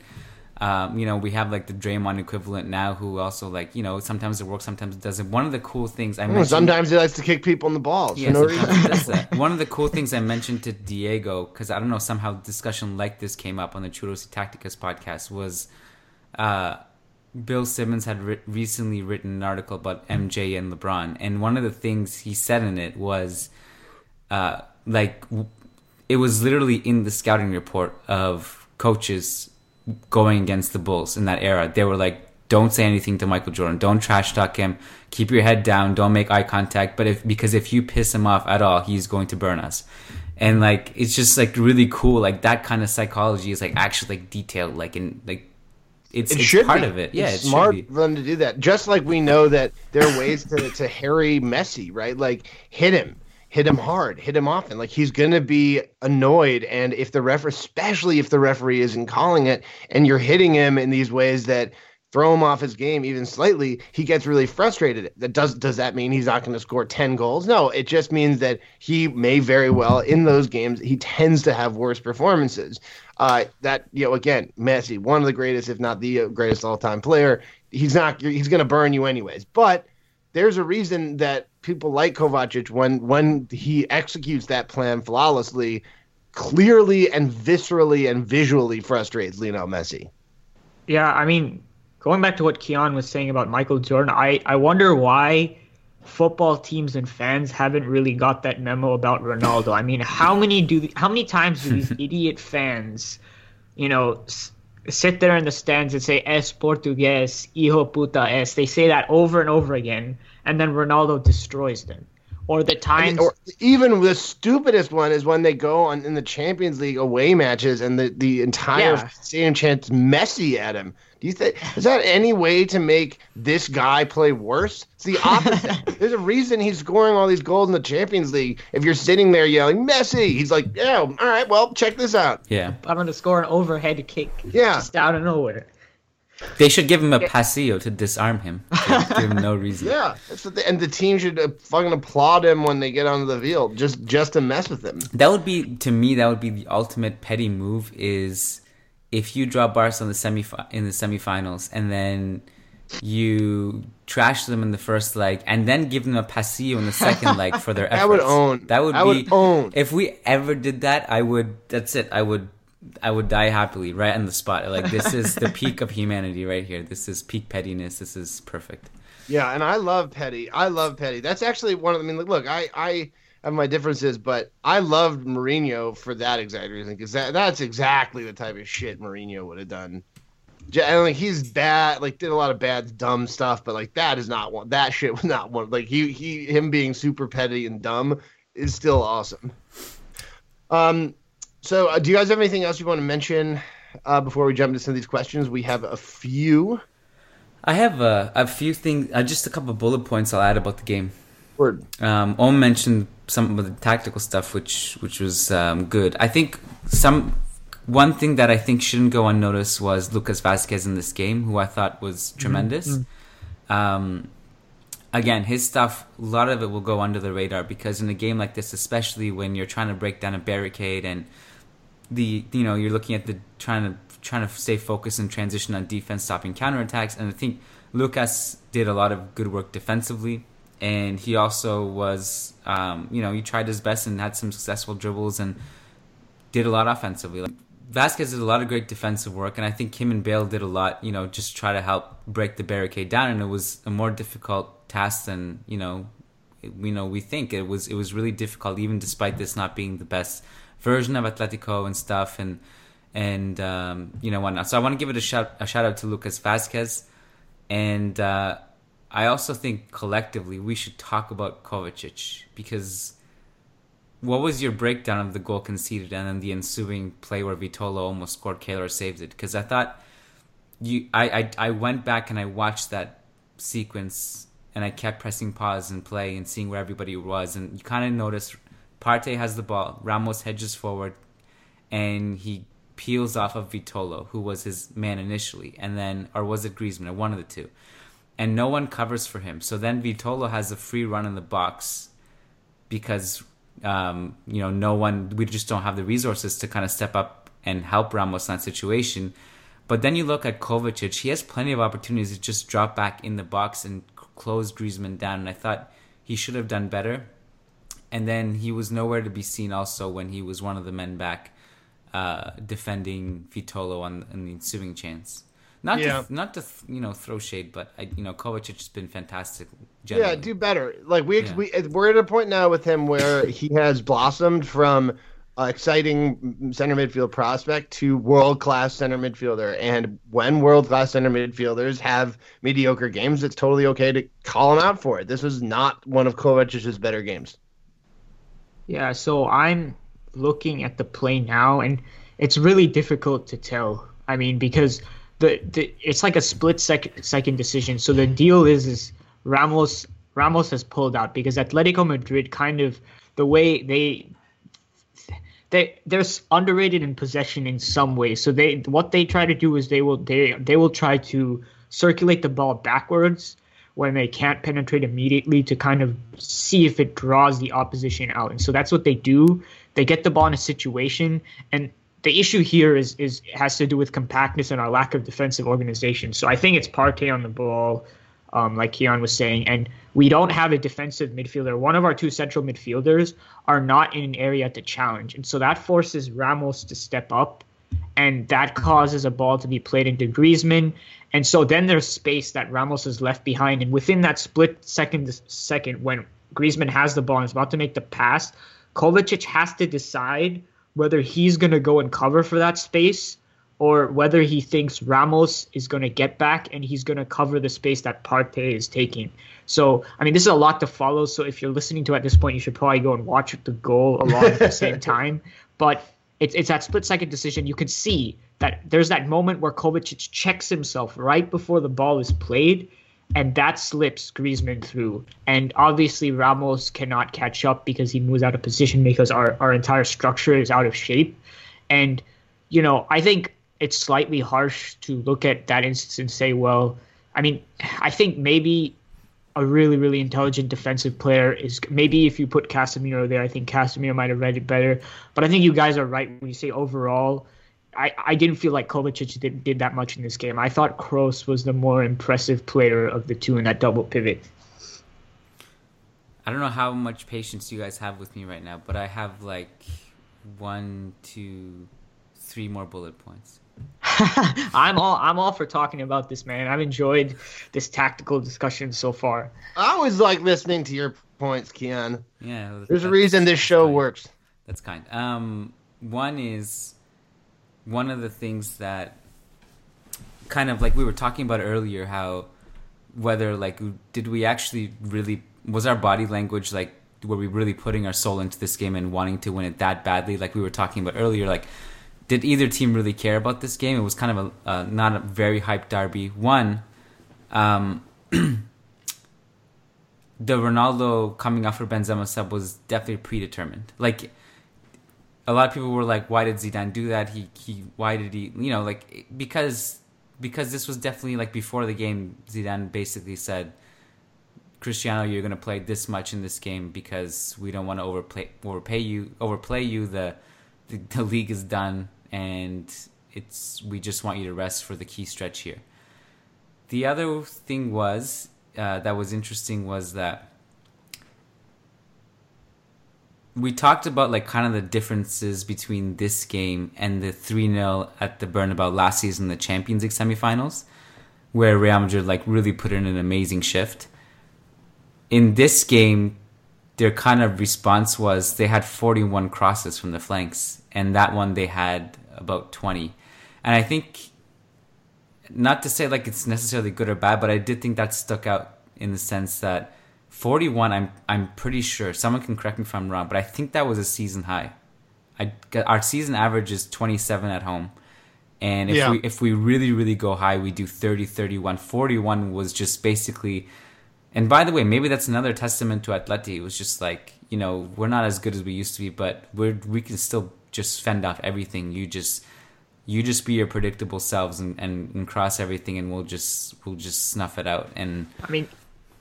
B: um, you know we have like the Draymond equivalent now, who also like you know sometimes it works, sometimes it doesn't. One of the cool things I
A: Well,
B: mentioned.
A: Sometimes he likes to kick people in the balls.
B: Yeah,
A: for no reason.
B: he does that. One of the cool things I mentioned to Diego, because I don't know, somehow discussion like this came up on the Churros Tacticas podcast, was uh, Bill Simmons had ri- recently written an article about MJ and LeBron, and one of the things he said in it was, uh, like, it was literally in the scouting report of coaches going against the Bulls in that era. They were like, don't say anything to Michael Jordan. Don't trash talk him. Keep your head down. Don't make eye contact. But if because if you piss him off at all, he's going to burn us. And like it's just like really cool. Like that kind of psychology is like actually like detailed. Like in like it's,
A: It
B: it's
A: should
B: part
A: be.
B: of it. Yeah,
A: it's
B: it
A: smart for them to do that. Just like we know that there are ways to, to harry Messi, right? Like hit him, hit him hard, hit him often. Like he's gonna be annoyed, and if the ref, especially if the referee isn't calling it, and you're hitting him in these ways that throw him off his game even slightly, he gets really frustrated. That does does that mean he's not going to score ten goals? No, it just means that he may very well in those games he tends to have worse performances. Uh, that you know again, Messi, one of the greatest, if not the greatest all time player. He's not. He's going to burn you anyways. But there's a reason that people like Kovacic when when he executes that plan flawlessly, clearly and viscerally and visually frustrates Lionel Messi.
C: Yeah, I mean, going back to what Kiyan was saying about Michael Jordan, I, I wonder why football teams and fans haven't really got that memo about Ronaldo. I mean, how many do how many times do these idiot fans, you know, s- sit there in the stands and say "es portugués, hijo puta es"? They say that over and over again, and then Ronaldo destroys them. Or the times,
A: Or even the stupidest one is when they go on in the Champions League away matches and the, the entire
C: Yeah.
A: stadium chants Messi at him. Do you think is that any way to make this guy play worse? It's the opposite. There's a reason he's scoring all these goals in the Champions League. If you're sitting there yelling Messi, he's like, yeah, all right, well, check this out.
B: Yeah,
C: I'm going to score an overhead kick
A: Yeah.
C: just out of nowhere.
B: They should give him a pasillo to disarm him. Give him no reason.
A: Yeah, that's what the, and the team should uh, fucking applaud him when they get onto the field just just to mess with him.
B: That would be to me. That would be the ultimate petty move. Is if you draw Barca in the semi in the semifinals and then you trash them in the first leg and then give them a pasillo in the second leg for their efforts.
A: I would own.
B: That would
A: I
B: be
A: would own.
B: If we ever did that, I would. That's it. I would. I would die happily right on the spot. Like this is the peak of humanity right here. This is peak pettiness. This is perfect.
A: Yeah, and I love Petty. I love Petty. That's actually one of. I mean, look, I I have my differences, but I loved Mourinho for that exact reason because that that's exactly the type of shit Mourinho would have done. Ja- And like he's bad, like did a lot of bad, dumb stuff, but like that is not one. That shit was not one. Like he he him being super petty and dumb is still awesome. Um, so uh, do you guys have anything else you want to mention uh, before we jump into some of these questions? We have a few.
B: I have a, a few things. Uh, just a couple of bullet points I'll add about the game.
A: Word.
B: Um, Om mentioned some of the tactical stuff, which which was um, good. I think some one thing that I think shouldn't go unnoticed was Lucas Vázquez in this game, who I thought was tremendous. Um, again, his stuff, a lot of it will go under the radar because in a game like this, especially when you're trying to break down a barricade and the you know you're looking at the trying to trying to stay focused and transition on defense, stopping counterattacks, and I think Lucas did a lot of good work defensively, and he also was um, you know he tried his best and had some successful dribbles and did a lot offensively. Like, Vázquez did a lot of great defensive work, and I think him and Bale did a lot. You know, just try to help break the barricade down, and it was a more difficult task than you know. it- You know, we think it was. It was really difficult, even despite this not being the best version of Atletico and stuff, and and um, you know whatnot. So I want to give it a shout a shout out to Lucas Vázquez, and uh, I also think collectively we should talk about Kovacic because what was your breakdown of the goal conceded and then the ensuing play where Vitolo almost scored, Keylor saved it? Because I thought you, I, I, I went back and I watched that sequence and I kept pressing pause and play and seeing where everybody was, and you kind of notice Partey has the ball, Ramos hedges forward, and he peels off of Vitolo, who was his man initially, and then or was it Griezmann, one of the two, and no one covers for him. So then Vitolo has a free run in the box because um, you know no one we just don't have the resources to kind of step up and help Ramos in that situation. But then you look at Kovacic; he has plenty of opportunities to just drop back in the box and close Griezmann down, and I thought he should have done better. And then he was nowhere to be seen. Also, when he was one of the men back uh, defending Vitolo on, on the ensuing chance. Not
A: Yeah.
B: to not to you know throw shade, but I, you know Kovacic has been fantastic.
A: Yeah, do better. Like we,
B: Yeah.
A: we we're at a point now with him where he has blossomed from uh, exciting center midfield prospect to world class center midfielder. And when world class center midfielders have mediocre games, it's totally okay to call him out for it. This was not one of Kovacic's better games.
C: Yeah, so I'm looking at the play now, and it's really difficult to tell. I mean, because the, the it's like a split second second decision. So the deal is is Ramos Ramos has pulled out because Atletico Madrid kind of the way they they they're underrated in possession in some way. So they what they try to do is they will they they will try to circulate the ball backwards when they can't penetrate immediately to kind of see if it draws the opposition out. And so that's what they do. They get the ball in a situation and the issue here is is has to do with compactness and our lack of defensive organization. So I think it's Partey on the ball, um, like Kiyan was saying, and we don't have a defensive midfielder. One of our two central midfielders are not in an area to challenge, and so that forces Ramos to step up, and that causes a ball to be played into Griezmann, and so then there's space that Ramos is left behind, and within that split second second when Griezmann has the ball and is about to make the pass, Kovacic has to decide whether he's going to go and cover for that space or whether he thinks Ramos is going to get back and he's going to cover the space that Partey is taking. So, I mean, this is a lot to follow. So, if you're listening to at this point, you should probably go and watch the goal along at the same time. But it's it's that split second decision. You can see that there's that moment where Kovacic checks himself right before the ball is played, and that slips Griezmann through. And obviously, Ramos cannot catch up because he moves out of position because our, our entire structure is out of shape. And, you know, I think it's slightly harsh to look at that instance and say, well, I mean, I think maybe a really, really intelligent defensive player is maybe if you put Casemiro there, I think Casemiro might have read it better. But I think you guys are right when you say overall. I, I didn't feel like Kovacic did, did that much in this game. I thought Kroos was the more impressive player of the two in that double pivot.
B: I don't know how much patience you guys have with me right now, but I have like one, two, three more bullet points.
C: I'm all I'm all for talking about this, man. I've enjoyed this tactical discussion so far.
A: I always like listening to your points, Kiyan.
B: Yeah,
A: There's a reason this show
B: fine.
A: works.
B: That's kind. Um, one is one of the things that kind of like we were talking about earlier, how whether like did we actually really was our body language like were we really putting our soul into this game and wanting to win it that badly, like we were talking about earlier, like. Did either team really care about this game? It was kind of a uh, not a very hyped derby. One, um, the Ronaldo coming off for Benzema sub was definitely predetermined. Like a lot of people were like, "Why did Zidane do that? He he why did he you know like because because this was definitely like before the game. Zidane basically said, "Cristiano, you're going to play this much in this game because we don't want to overplay overpay you overplay you. The, the the league is done." And it's we just want you to rest for the key stretch here. The other thing was uh, that was interesting was that we talked about like kind of the differences between this game and the 3-0 at the Bernabeu last season, the Champions League semifinals, where Real Madrid like really put in an amazing shift. In this game, their kind of response was they had 41 crosses from the flanks, and that one they had about 20. And I think, not to say like it's necessarily good or bad, but I did think that stuck out in the sense that 41, I'm I'm pretty sure. Someone can correct me if I'm wrong, but I think that was a season high. I our season average is 27 at home. And if
A: Yeah.
B: we if we really really go high, we do 30 31. 41 was just basically and by the way, maybe that's another testament to Atleti. It was just like, you know, we're not as good as we used to be, but we're we can still just fend off everything. You just you just be your predictable selves and, and, and cross everything and we'll just we'll just snuff it out and
C: I mean,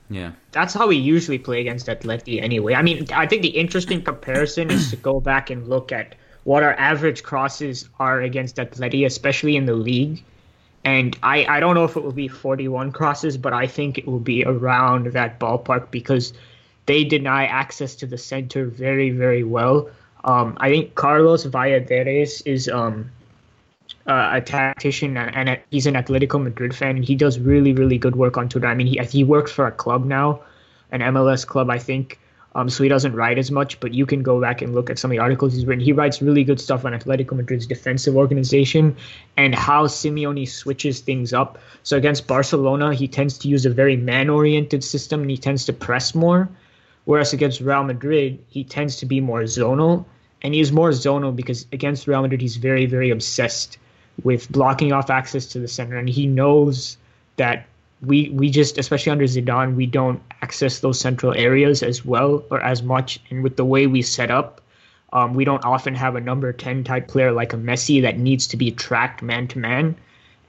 B: yeah.
C: that's how we usually play against Atleti anyway. I mean, I think the interesting comparison is to go back and look at what our average crosses are against Atleti, especially in the league. And I, I don't know if it will be 41 crosses, but I think it will be around that ballpark because they deny access to the center very, very well. Um, I think Carlos Valladares is um, uh, a tactician and, and a, he's an Atletico Madrid fan. And he does really, really good work on Twitter. I mean, he he works for a club now, an MLS club, I think. Um, so he doesn't write as much, but you can go back and look at some of the articles he's written. He writes really good stuff on Atletico Madrid's defensive organization and how Simeone switches things up. So against Barcelona, he tends to use a very man-oriented system and he tends to press more. Whereas against Real Madrid, he tends to be more zonal. And he is more zonal because against Real Madrid, he's very, very obsessed with blocking off access to the center. And he knows that we we just, especially under Zidane, we don't access those central areas as well or as much. And with the way we set up, um, we don't often have a number 10 type player like a Messi that needs to be tracked man to man.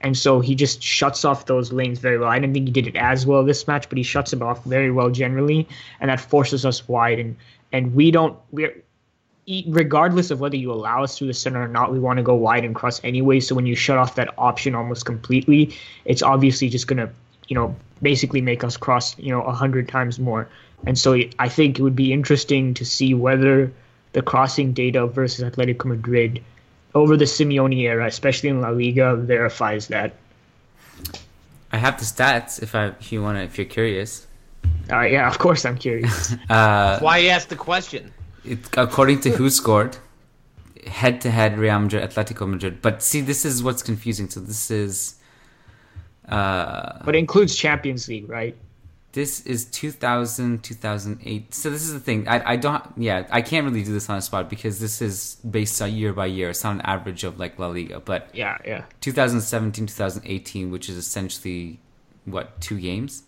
C: And so he just shuts off those lanes very well. I didn't think he did it as well this match, but he shuts them off very well generally, and that forces us wide. And and we don't we're e- regardless of whether you allow us through the center or not, we want to go wide and cross anyway. So when you shut off that option almost completely, it's obviously just gonna you know basically make us cross you know a hundred times more. And so I think it would be interesting to see whether the crossing data versus Atletico Madrid over the Simeone era, especially in La Liga, verifies that.
B: I have the stats if I if you want to if you're curious.
C: Uh, yeah, of course I'm curious.
B: Uh,
A: Why you asked the question?
B: it, according to who scored head to head Real Madrid Atletico Madrid. But see, this is what's confusing. So this is uh,
C: but it includes Champions League, right?
B: this is 2000 2008 so this is the thing I, I don't yeah i can't really do this on the spot because this is based on year by year it's not an average of like la liga but
C: Yeah, yeah.
B: 2017 2018 which is essentially what two games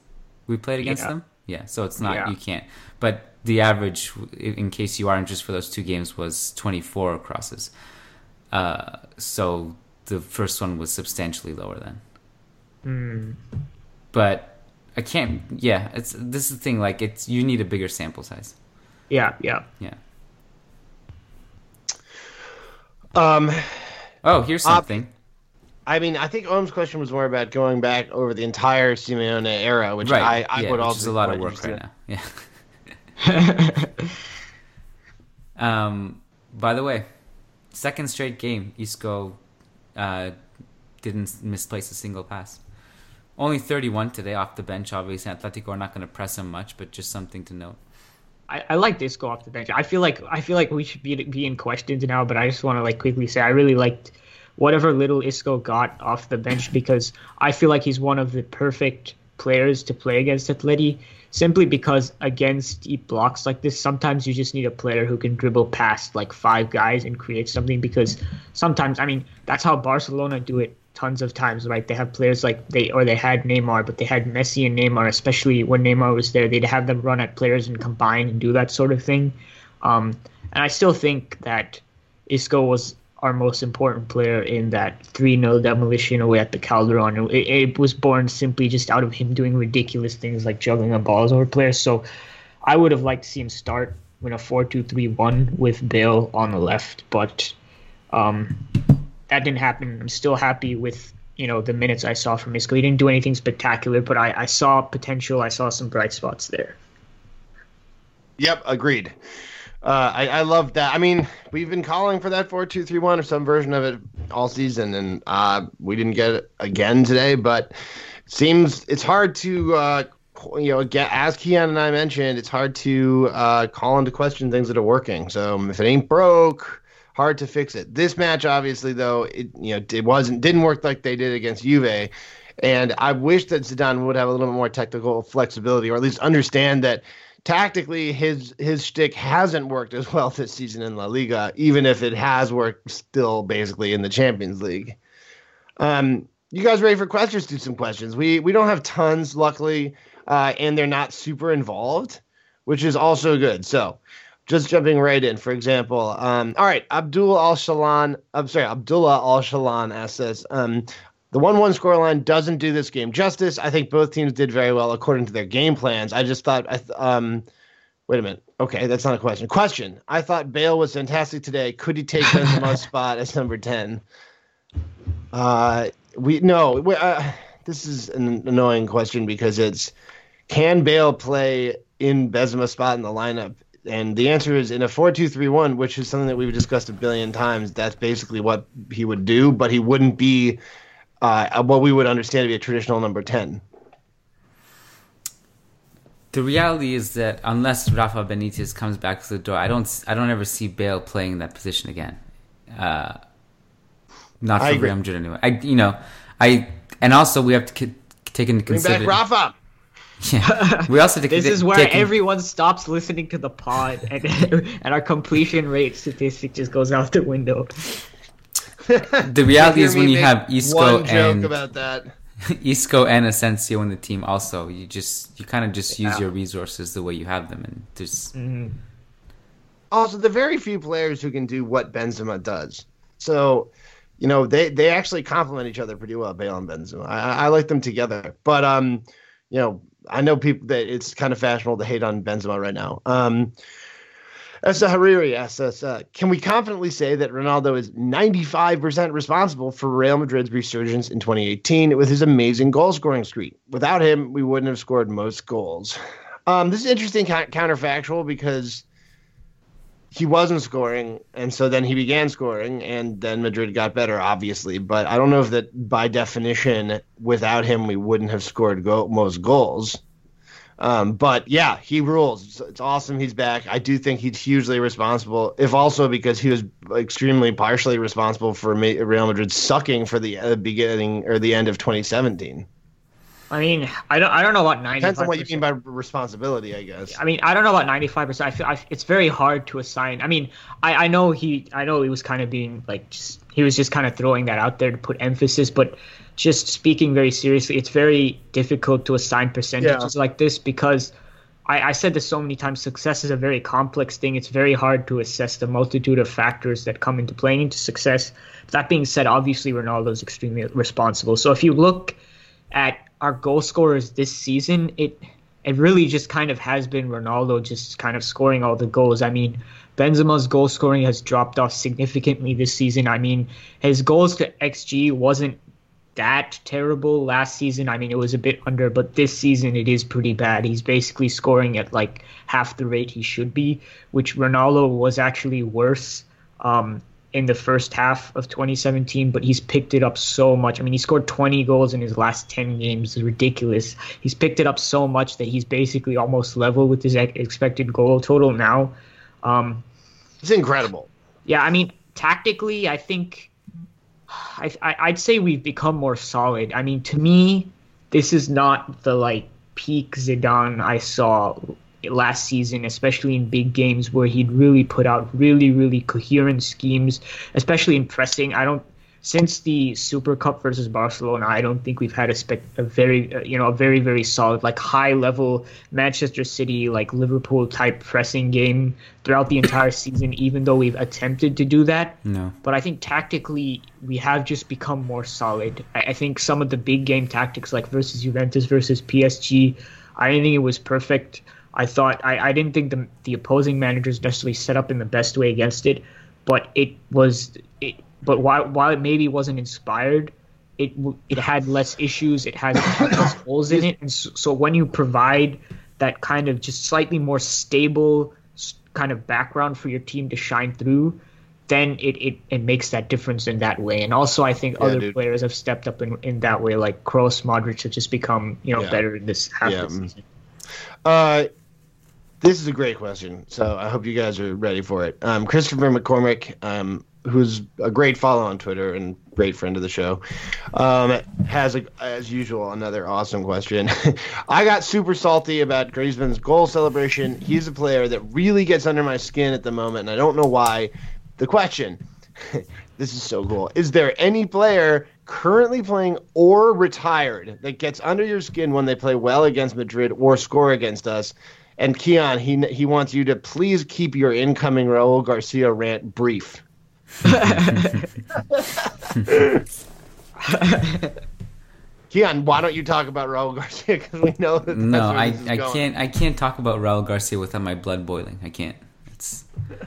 B: we played against
C: Yeah.
B: them yeah so it's not
C: Yeah.
B: you can't but the average in in case you are interested for those two games was 24 crosses uh, so the first one was substantially lower then
C: Hmm.
B: but i can't yeah it's this is the thing like it's you need a bigger sample size.
C: Yeah, yeah.
B: yeah.
A: Um,
B: oh here's something.
A: I mean, I think Om's question was more about going back over the entire Simeone era, which
B: right.
A: I, I
B: yeah,
A: would
B: which
A: also
B: is a lot of work right now. Yeah. Um by the way second straight game isco uh didn't misplace a single pass only 31 today off the bench obviously atletico are not going to press him much but just something to note
C: I, I like Disco off the bench. I feel like I feel like we should be be in questions now, but I just want to like quickly say I really liked whatever little Isco got off the bench because I feel like he's one of the perfect players to play against Atleti. Simply because against deep blocks like this, sometimes you just need a player who can dribble past like five guys and create something. Because sometimes, I mean, that's how Barcelona do it tons of times, right? They have players like they or they had Neymar, but they had Messi and Neymar, especially when Neymar was there. They'd have them run at players and combine and do that sort of thing. Um, and I still think that Isco was our most important player in that 3 0 demolition away at the Calderon. It, it was born simply just out of him doing ridiculous things like juggling on balls over players. So I would have liked to see him start in a 4 2 3 1 with Bale on the left, but um, that didn't happen. I'm still happy with you know the minutes I saw from Isco. He didn't do anything spectacular, but I, I saw potential. I saw some bright spots there.
A: Yep, agreed. Uh, I, I love that. I mean, we've been calling for that four two three one or some version of it all season, and uh, we didn't get it again today. But it seems it's hard to, uh, you know, get as Kiyan and I mentioned, it's hard to uh, call into question things that are working. So if it ain't broke, hard to fix it. This match, obviously, though, it you know it wasn't didn't work like they did against Juve. And I wish that Zidane would have a little bit more technical flexibility, or at least understand that tactically his his shtick hasn't worked as well this season in La Liga, even if it has worked still basically in the Champions League. Um, you guys ready for questions? Do some questions. We we don't have tons, luckily, uh, and they're not super involved, which is also good. So, just jumping right in. For example, um, all right, Abdul Al Shalan. I'm sorry, Abdullah Al Shalan asks us. Um, the 1 1 scoreline doesn't do this game justice. I think both teams did very well according to their game plans. I just thought, I th- um, wait a minute. Okay, that's not a question. Question. I thought Bale was fantastic today. Could he take Benzema's spot as number 10? Uh, we no. We, uh, this is an annoying question because it's can Bale play in Benzema's spot in the lineup? And the answer is in a 4 2 3 1, which is something that we've discussed a billion times. That's basically what he would do, but he wouldn't be uh, what we would understand to be a traditional number 10.
B: The reality is that unless Rafa Benitez comes back to the door, I don't, I don't ever see Bale playing that position again. Uh, not for Real Madrid anyway. I, you know, I, and also we have to k- take into
A: Bring
B: consideration.
A: back Rafa.
B: Yeah. We also take,
C: This is where
B: take
C: everyone stops listening to the pod, and and our completion rate statistic just goes out the window.
B: the reality is when you have Isco
A: one joke
B: and
A: about that.
B: Isco and Asensio in the team, also you just you kind of just use
C: Yeah.
B: your resources the way you have them, and there's
A: Also, the very few players who can do what Benzema does. So, you know, they they actually complement each other pretty well, Bale and Benzema. I, I like them together. But um, you know, I know people that it's kind of fashionable to hate on Benzema right now. Um, Esa Hariri asks us, uh, can we confidently say that Ronaldo is 95% responsible for Real Madrid's resurgence in 2018 with his amazing goal scoring streak? Without him, we wouldn't have scored most goals. Um, this is interesting counterfactual because he wasn't scoring, and so then he began scoring, and then Madrid got better, obviously. But I don't know if that by definition, without him, we wouldn't have scored go- most goals. Um, but yeah, he rules. It's, it's awesome he's back. I do think he's hugely responsible, if also because he was extremely partially responsible for Real Madrid sucking for the uh, beginning or the end of 2017.
C: I mean, I don't I don't know about ninety.
A: Depends on what you mean by responsibility, I guess.
C: I mean, I don't know about ninety five percent. I feel I, it's very hard to assign. I mean, I, I know he I know he was kind of being like just, he was just kind of throwing that out there to put emphasis, but just speaking very seriously, it's very difficult to assign percentages like this because I, I said this so many times. Success is a very complex thing. It's very hard to assess the multitude of factors that come into playing into success. That being said, obviously Ronaldo is extremely responsible. So if you look at our goal scorers this season, it it really just kind of has been Ronaldo just kind of scoring all the goals. I mean, Benzema's goal scoring has dropped off significantly this season. I mean, his goals to XG wasn't that terrible last season. I mean, it was a bit under, but this season it is pretty bad. He's basically scoring at like half the rate he should be, which Ronaldo was actually worse um, in the first half of 2017, but he's picked it up so much. I mean, he scored 20 goals in his last 10 games. It's ridiculous. He's picked it up so much that he's basically almost level with his expected goal total now. Um,
A: It's incredible.
C: yeah, I mean, tactically, I think I, I I'd say we've become more solid. I mean, to me, this is not the like peak Zidane I saw last season, especially in big games where he'd really put out really really coherent schemes, especially in pressing. I don't since the Super Cup versus Barcelona, I don't think we've had a, spec, a very, uh, you know, a very, very solid, like high level Manchester City, like Liverpool type pressing game throughout the entire season, even though we've attempted to do that.
B: No.
C: But I think tactically, we have just become more solid. I, I think some of the big game tactics, like versus Juventus versus PSG, I didn't think it was perfect. I thought I, I didn't think the the opposing managers necessarily set up in the best way against it, but it was it. But while while it maybe wasn't inspired, it it had less issues. It had less holes in it, and so, so when you provide that kind of just slightly more stable kind of background for your team to shine through, then it, it, it makes that difference in that way. And also, I think
A: Yeah,
C: other
A: dude.
C: players have stepped up in, in that way, like Kroos, Modric have just become you know
A: Yeah.
C: better in this half
A: Yeah.
C: of the season.
A: Uh, this is a great question. So I hope you guys are ready for it. Um, Christopher McCormick um, who's a great follow on Twitter and great friend of the show, um, has a, as usual another awesome question. I got super salty about Griezmann's goal celebration. He's a player that really gets under my skin at the moment, and I don't know why. The question. this is so cool. Is there any player currently playing or retired that gets under your skin when they play well against Madrid or score against us? And Kiyan, he he wants you to please keep your incoming Raul Garcia rant brief. Kiyan, why don't you talk about Raul Garcia? Because we know that.
B: No, I, I
A: going.
B: can't I can't talk about Raul Garcia without my blood boiling. I can't. It's
A: Is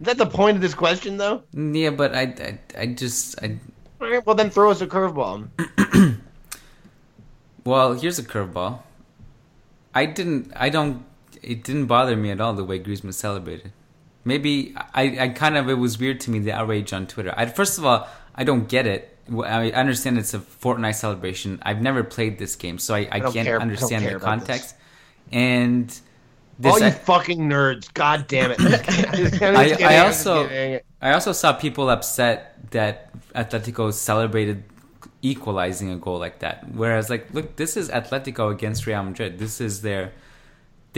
A: that the point of this question, though?
B: yeah, but I I, I just I
A: All right, well, then throw us a curveball.
B: well here's a curveball. I didn't I don't it didn't bother me at all the way Griezmann celebrated. Maybe I, I kind of it was weird to me the outrage on Twitter. I, first of all, I don't get it. I understand it's a Fortnite celebration. I've never played this game, so I, I,
A: don't
B: can't
A: care-
B: understand the context. And this,
A: All you
B: I-
A: fucking nerds! God damn it!
B: I, I also I also saw people upset that Atletico celebrated equalizing a goal like that. Whereas, like, look, this is Atletico against Real Madrid. This is their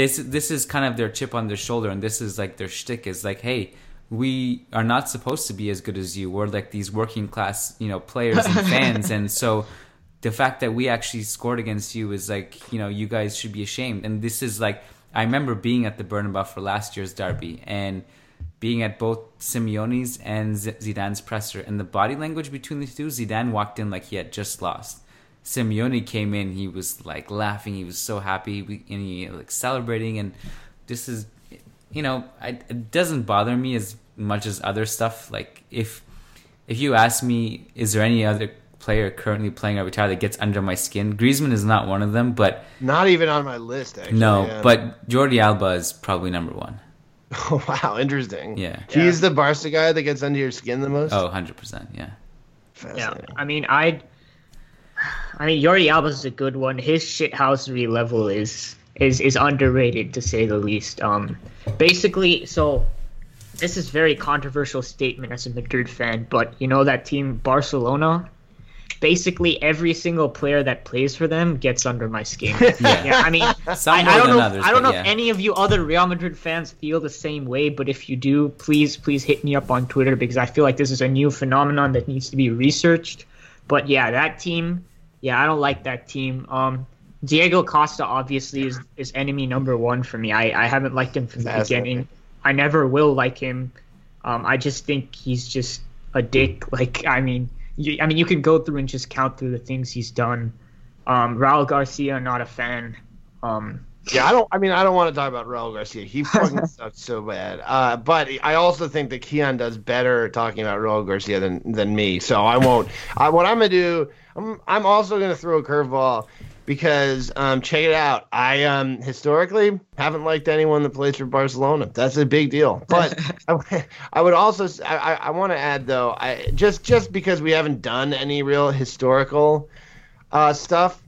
B: this this is kind of their chip on their shoulder, and this is like their shtick is like, hey, we are not supposed to be as good as you. We're like these working class, you know, players and fans, and so the fact that we actually scored against you is like, you know, you guys should be ashamed. And this is like, I remember being at the Bernabeu for last year's derby and being at both Simeone's and Z- Zidane's presser, and the body language between the two, Zidane walked in like he had just lost. Simeone came in, he was like laughing, he was so happy, we- and he like celebrating, and this is, you know, I, it doesn't bother me as much as other stuff. Like if if you ask me, is there any other player currently playing or retired that gets under my skin? Griezmann is not one of them, but
A: Not even on my list, actually.
B: no,
A: yeah.
B: but Jordi Alba is probably number one.
A: Oh, wow, interesting.
B: Yeah.
A: He's the Barca guy that gets under your skin the most?
B: Oh, 100%, yeah.
C: Yeah, I mean, I, I mean, Jordi Alba's is a good one. His shithousery level is is is underrated to say the least. Um, basically, so this is very controversial statement as a Madrid fan, but you know that team Barcelona. Basically, every single player that plays for them gets under my skin. yeah. I mean,
B: Some
C: I, I don't know.
B: others,
C: I don't know
B: yeah.
C: if any of you other Real Madrid fans feel the same way, but if you do, please, please hit me up on Twitter because I feel like this is a new phenomenon that needs to be researched. But yeah, that team, yeah, I don't like that team. Um, Diego Costa obviously is, is enemy number one for me. I, I haven't liked him from the
A: Fascinating.
C: beginning. I never will like him. Um, I just think he's just a dick. Like, I mean, you, I mean, you could go through and just count through the things he's done. Um, Raul Garcia, not a fan. Um,
A: Yeah, I don't. I mean, I don't want to talk about Raul Garcia. He fucking sucks so bad. Uh, but I also think that Kiyan does better talking about Raul Garcia than than me. So I won't. I, what I'm gonna do, I'm I'm also gonna throw a curveball because um, check it out. I um historically haven't liked anyone that plays for Barcelona. That's a big deal. But I, I would also I, I, want to add though, I just just because we haven't done any real historical uh, stuff.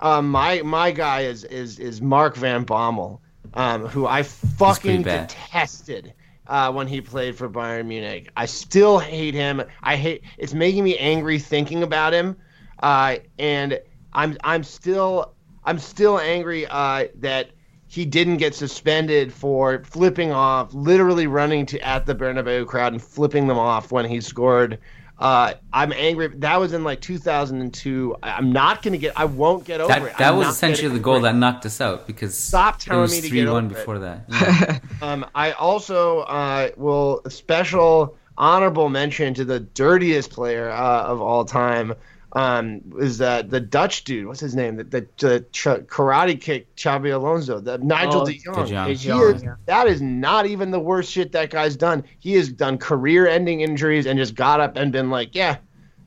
A: Um, my my guy is is is Mark Van Bommel, um, who I fucking detested uh, when he played for Bayern Munich. I still hate him. I hate. It's making me angry thinking about him, uh, and I'm I'm still I'm still angry uh, that he didn't get suspended for flipping off, literally running to at the Bernabeu crowd and flipping them off when he scored. Uh, I'm angry. That was in like 2002. I- I'm not gonna get. I won't get over
B: That,
A: it.
B: that
A: I'm
B: was essentially the goal that knocked us out because
A: Stop
B: it
A: telling
B: was
A: me to get
B: 3 1
A: over it.
B: before that. Yeah.
A: Um, I also uh, will special honorable mention to the dirtiest player uh, of all time. Um, is that the Dutch dude? What's his name? The, the, the ch- karate kick Xabi Alonso, the Nigel
C: Oh,
A: De Jong.
B: De Jong.
A: Is-
C: yeah.
A: that is not even the worst shit that guy's done. He has done career-ending injuries and just got up and been like, "Yeah,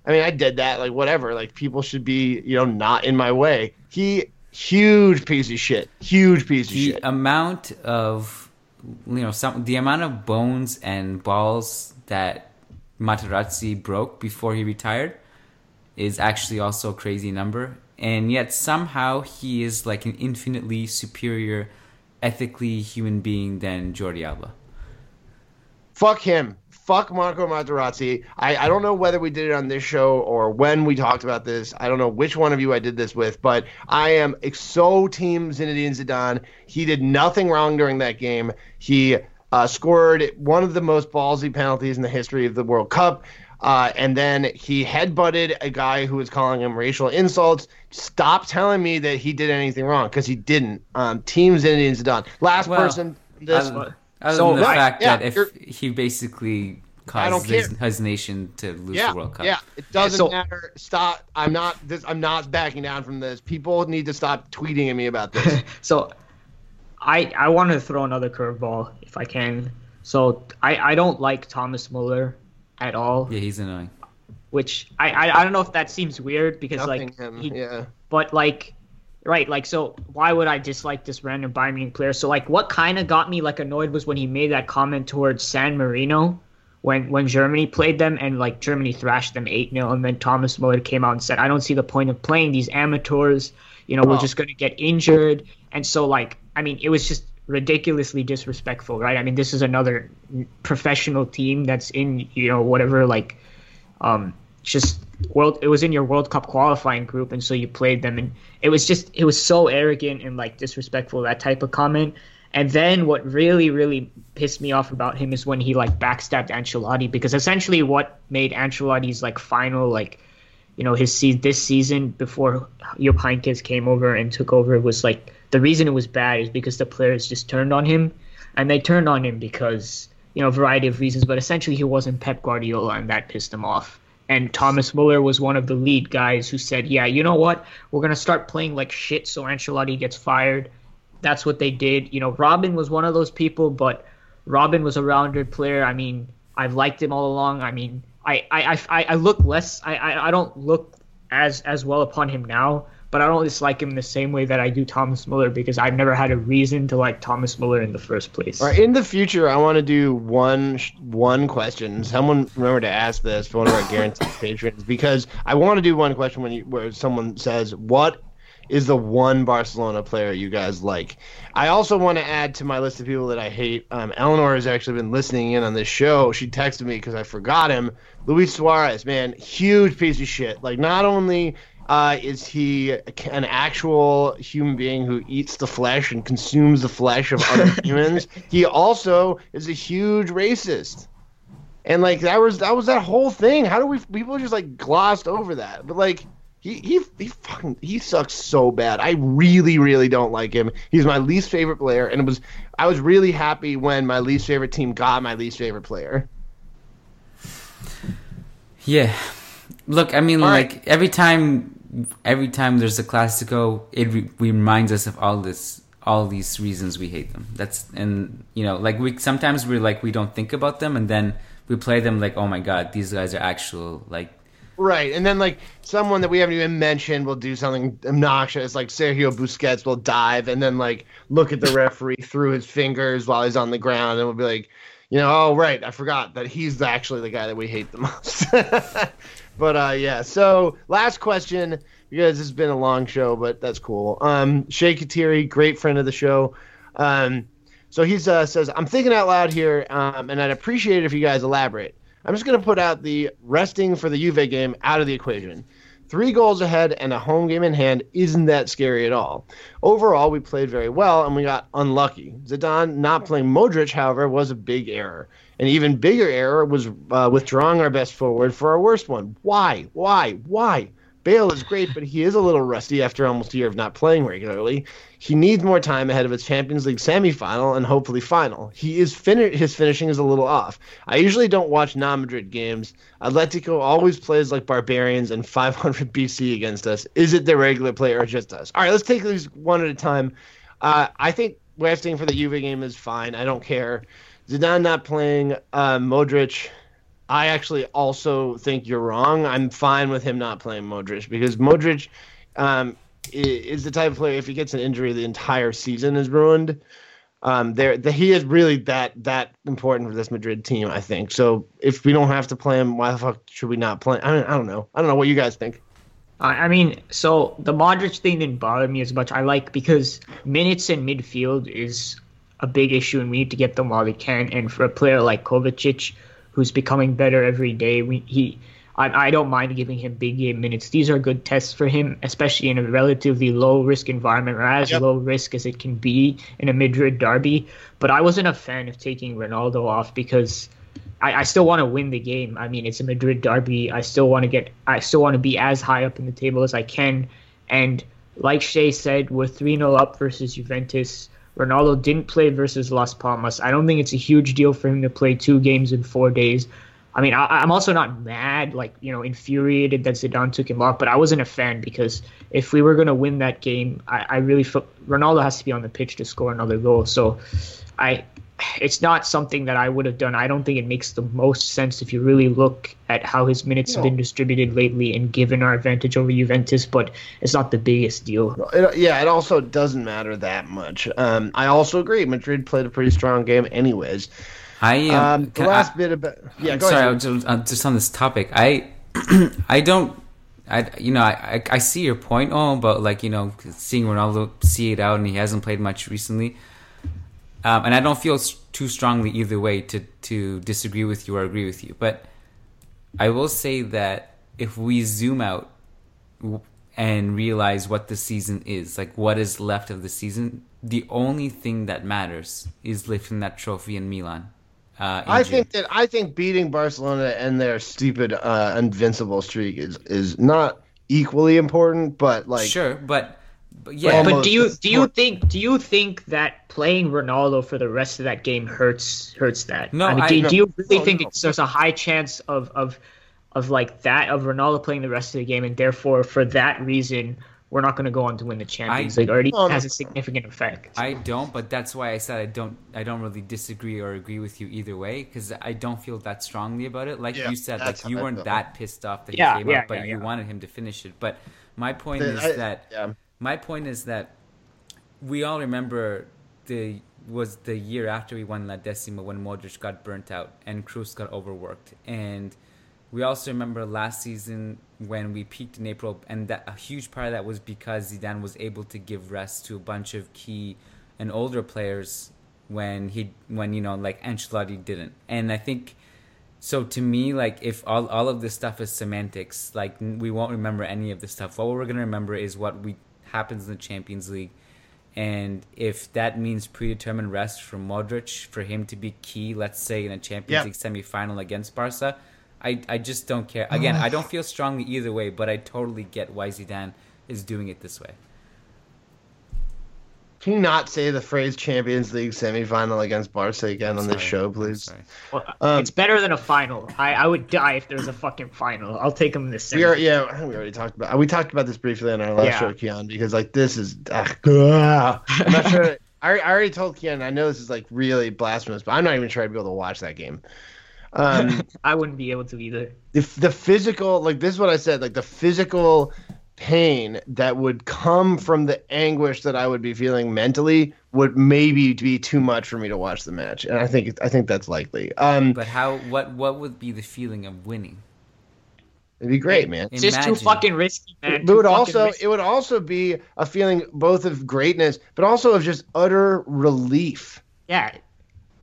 A: I mean, I did that. Like, whatever. Like, people should be, you know, not in my way." He huge piece of shit. Huge piece of
B: the
A: shit.
B: amount of you know some the amount of bones and balls that Materazzi broke before he retired is actually also a crazy number and yet somehow he is like an infinitely superior ethically human being than Jordi Alba.
A: Fuck him. fuck Marco Materazzi. I, I don't know whether we did it on this show or when we talked about this. I don't know which one of you I did this with, but I am so team Zinedine Zidane. He did nothing wrong during that game. He uh, scored one of the most ballsy penalties in the history of the World Cup. Uh, and then he headbutted a guy who was calling him racial insults. Stop telling me that he did anything wrong because he didn't. Um, team Zinedine Zidane. Last
B: Well,
A: person. This,
B: Other, other
C: So,
B: than the
C: right,
B: fact
A: yeah,
B: that if he basically
A: I
B: caused his, his nation to lose
A: yeah,
B: the World Cup.
A: yeah. It doesn't
C: So-
A: matter. Stop. I'm not. This. I'm not backing down from this. People need to stop tweeting at me about this.
C: So, I I want to throw another curveball if I can. So I I don't like Thomas Muller at all.
B: Yeah, he's annoying.
C: Which I, I I don't know if that seems weird because
A: Nothing
C: like
A: him.
C: he,
A: yeah.
C: but like right like so why would i dislike this random Bayern Munich player so like what kind of got me like annoyed was when he made that comment towards san marino when when germany played them and like germany thrashed them 8-0 and then thomas muller came out and said i don't see the point of playing these amateurs you know we're
A: Oh.
C: just going to get injured and so like i mean it was just ridiculously disrespectful right? I mean this is another professional team that's in you know whatever like um just world it was in your world cup qualifying group and so you played them and it was just it was so arrogant and like disrespectful that type of comment. And then what really really pissed me off about him is when he like backstabbed Ancelotti because essentially what made Ancelotti's like final like you know his se- this season before Jupp Heynckes came over and took over was like the reason it was bad is because the players just turned on him. And they turned on him because you know a variety of reasons but essentially he wasn't Pep Guardiola and that pissed him off. And Thomas Muller was one of the lead guys who said yeah you know what? We're to start playing like shit so Ancelotti gets fired. That's what they did. You know Robben was one of those people but Robben was a rounded player. I mean I've liked him all along. I mean I I, I, I look less I, I I don't look as as well upon him now but I don't dislike him the same way that I do Thomas Muller because I've never had a reason to like Thomas Muller in the first place.
A: All right, in the future, I want to do one one question. Someone remember to ask this for one of our guaranteed patrons because I want to do one question when you where someone says what is the one Barcelona player you guys like. I also want to add to my list of people that I hate. Um, Eleanor has actually been listening in on this show. She texted me because I forgot him. Luis Suarez, man, huge piece of shit. Like not only uh, is he an actual human being who eats the flesh and consumes the flesh of other humans? He also is a huge racist. And like that was that was that whole thing. How do we people just like glossed over that? But like he he he fucking he sucks so bad. I really really don't like him. He's my least favorite player, and it was I was really happy when my least favorite team got my least favorite player.
B: Yeah. Look, I mean,
A: All
B: like
A: right.
B: every time, every time there's a Classico, it re- reminds us of all this, all these reasons we hate them. That's and you know, like we sometimes we're like we don't think about them, and then we play them like, oh my god, these guys are actual like.
A: Right, and then like someone that we haven't even mentioned will do something obnoxious, like Sergio Busquets will dive and then like look at the referee through his fingers while he's on the ground, and we'll be like, you know, oh right, I forgot that he's actually the guy that we hate the most. but uh, yeah, so last question because it's been a long show, but that's cool. Um, Shay Katiri, great friend of the show. Um, so he uh, says, I'm thinking out loud here, um, and I'd appreciate it if you guys elaborate. I'm just going to put out the resting for the Juve game out of the equation. Three goals ahead and a home game in hand isn't that scary at all. Overall, we played very well and we got unlucky. Zidane not playing Modric, however, was a big error. An even bigger error was uh, withdrawing our best forward for our worst one. Why? Why? Why? Bale is great, but he is a little rusty after almost a year of not playing regularly. He needs more time ahead of his Champions League semifinal and hopefully final. He is fin- his finishing is a little off. I usually don't watch non-Madrid games. Atletico always plays like barbarians and 500 BC against us. Is it the regular player or just us? All right, let's take these one at a time. Uh, I think resting for the Juve game is fine. I don't care. Zidane not playing, uh, Modric. I actually also think you're wrong. I'm fine with him not playing Modric because Modric um, is the type of player if he gets an injury, the entire season is ruined. Um, there, the, he is really that that important for this Madrid team. I think so. If we don't have to play him, why the fuck should we not play? I, mean, I don't know. I don't know what you guys think.
C: I I mean, so the Modric thing didn't bother me as much. I like because minutes in midfield is a big issue, and we need to get them while we can. And for a player like Kovacic, who's becoming better every day. We he. I, I don't mind giving him big game minutes. These are good tests for him, especially in a relatively low risk environment, or as
A: Yep.
C: low risk as it can be in a Madrid derby. But I wasn't a fan of taking Ronaldo off because I, I still want to win the game. I mean, it's a Madrid derby. I still want to get. I still want to be as high up in the table as I can. And like Shea said, we're three 0 up versus Juventus. Ronaldo didn't play versus Las Palmas. I don't think it's a huge deal for him to play two games in four days. I mean, I, I'm also not mad, like you know, infuriated that Zidane took him off, but I wasn't a fan because if we were going to win that game, I, I really felt Ronaldo has to be on the pitch to score another goal. So, I, it's not something that I would have done. I don't think it makes the most sense if you really look at how his minutes have been distributed lately and given our advantage over Juventus, but it's not the biggest deal.
A: It, yeah, it also doesn't matter that much. Um, I also agree. Madrid played a pretty strong game, anyways.
B: I am.
A: Um, the last
B: I,
A: bit about yeah, go
B: sorry,
A: ahead.
B: I was just, uh, just on this topic. I I don't. I you know I, I I see your point, oh, about like you know seeing Ronaldo see it out and he hasn't played much recently, um, and I don't feel too strongly either way to to disagree with you or agree with you. But I will say that if we zoom out and realize what the season is, like what is left of the season, the only thing that matters is lifting that trophy in Milan. Uh,
A: I
B: June.
A: think that I think beating Barcelona and their stupid uh, invincible streak is is not equally important, but like
B: sure, but, but yeah,
A: Almost.
C: But do you do you think do you think that playing Ronaldo for the rest of that game hurts hurts that?
B: No,
C: I mean,
B: I-
C: do,
B: no.
C: do you really
A: No,
C: think
A: no.
C: it's, there's a high chance of of of like that of Ronaldo playing the rest of the game, and therefore for that reason we're not going to go on to win the Champions
B: I-
C: League, or it
A: No, no.
C: has a significant effect.
B: I don't. But that's why I said I don't. I don't really disagree or agree with you either way because I don't feel that strongly about it. Like
A: Yeah,
B: you said, like you weren't that pissed off that he came
C: yeah,
B: up, but
C: yeah,
B: you
C: yeah.
B: wanted him to finish it. But my point
A: The-
B: is
A: I-
B: that
A: yeah.
B: My point is that we all remember the was the year after we won La Decima when Modric got burnt out and Kroos got overworked and we also remember last season when we peaked in April and that a huge part of that was because Zidane was able to give rest to a bunch of key and older players when he when you know like Ancelotti didn't and I think so to me, like if all, all of this stuff is semantics, like we won't remember any of this stuff. What we're gonna remember is what we happens in the Champions League, and if that means predetermined rest for Modric for him to be key, let's say in a Champions
A: Yeah.
B: League semifinal against Barca, I I just don't care. Again, mm. I don't feel strongly either way, but I totally get why Zidane is doing it this way.
A: Can you not say the phrase Champions League semifinal against Barca again on this show, please?
C: Well,
A: Um,
C: it's better than a final. I, I would die if there was a fucking final. I'll take them in the
A: We are, yeah, we already talked about. We talked about this briefly on our last
C: Yeah.
A: show, Kiyan, because like this is. ugh, ugh. I'm not sure. I, I already told Kiyan. I know this is like really blasphemous, but I'm not even sure I'd be able to watch that game. Um,
C: I wouldn't be able to either.
A: the the physical, like this is what I said, like the physical pain that would come from the anguish that I would be feeling mentally would maybe be too much for me to watch the match, and I think I think that's likely. Um,
B: But how? What? What would be the feeling of winning?
A: it'd be great, man.
C: It's just too fucking risky, man.
A: But it would also
C: risky.
A: it would also be a feeling both of greatness, but also of just utter relief.
C: yeah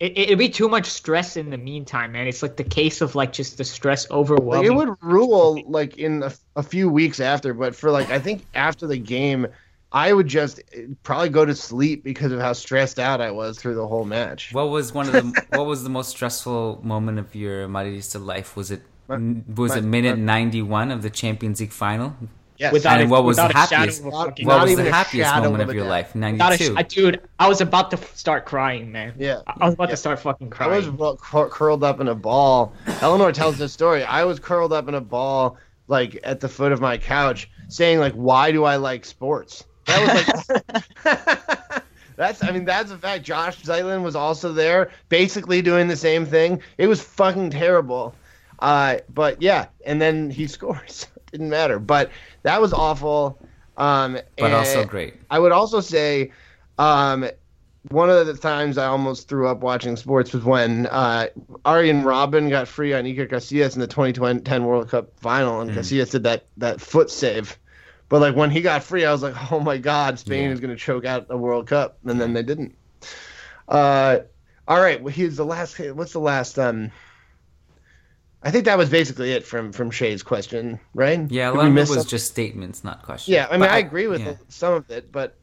C: it, it'd be too much stress in the meantime man it's like the case of like just the stress
A: Like
C: overwhelming
A: it would rule like in a, a few weeks after, but for like I think after the game, I would just probably go to sleep because of how stressed out I was through the whole match.
B: What was one of the what was the most stressful moment of your Madridista life? Was it was
A: my-
B: it minute ninety one of the Champions League final?
A: Yes.
C: without
B: And
C: a,
B: what was the
C: without a shadow
B: happiest-
A: Not-
B: What
A: not
B: was the happiest moment
A: of
B: of your
A: doubt.
B: life? Ninety
C: Not a sh- dude I was about to start crying man
A: Yeah.
C: I I was about
A: Yeah.
C: to start fucking crying.
A: I was ru- cur- curled up in a ball. Eleanor tells this story. I was curled up in a ball, like at the foot of my couch, saying like, "Why do I like sports?" That was like, that's. I mean, that's a fact. Josh Zeitlin was also there, basically doing the same thing. It was fucking terrible. Uh, but yeah, and then he scores. Didn't matter. But that was awful. Um,
B: But
A: and
B: also great.
A: I would also say, um, one of the times I almost threw up watching sports was when uh, Arjen Robben got free on Iker Casillas in the 2010 World Cup final, and Casillas did that that foot save. But like when he got free, I was like, "Oh my God, Spain
B: Yeah.
A: is going to choke out the World Cup," and then they didn't. Uh, all right, well, here's the last. What's the last? Um, I think that was basically it from from Shay's question, right?
B: Yeah, a lot of it was
A: something?
B: just statements, not questions.
A: Yeah, I mean,
B: But
A: I, agree with
B: yeah.
A: some of it, but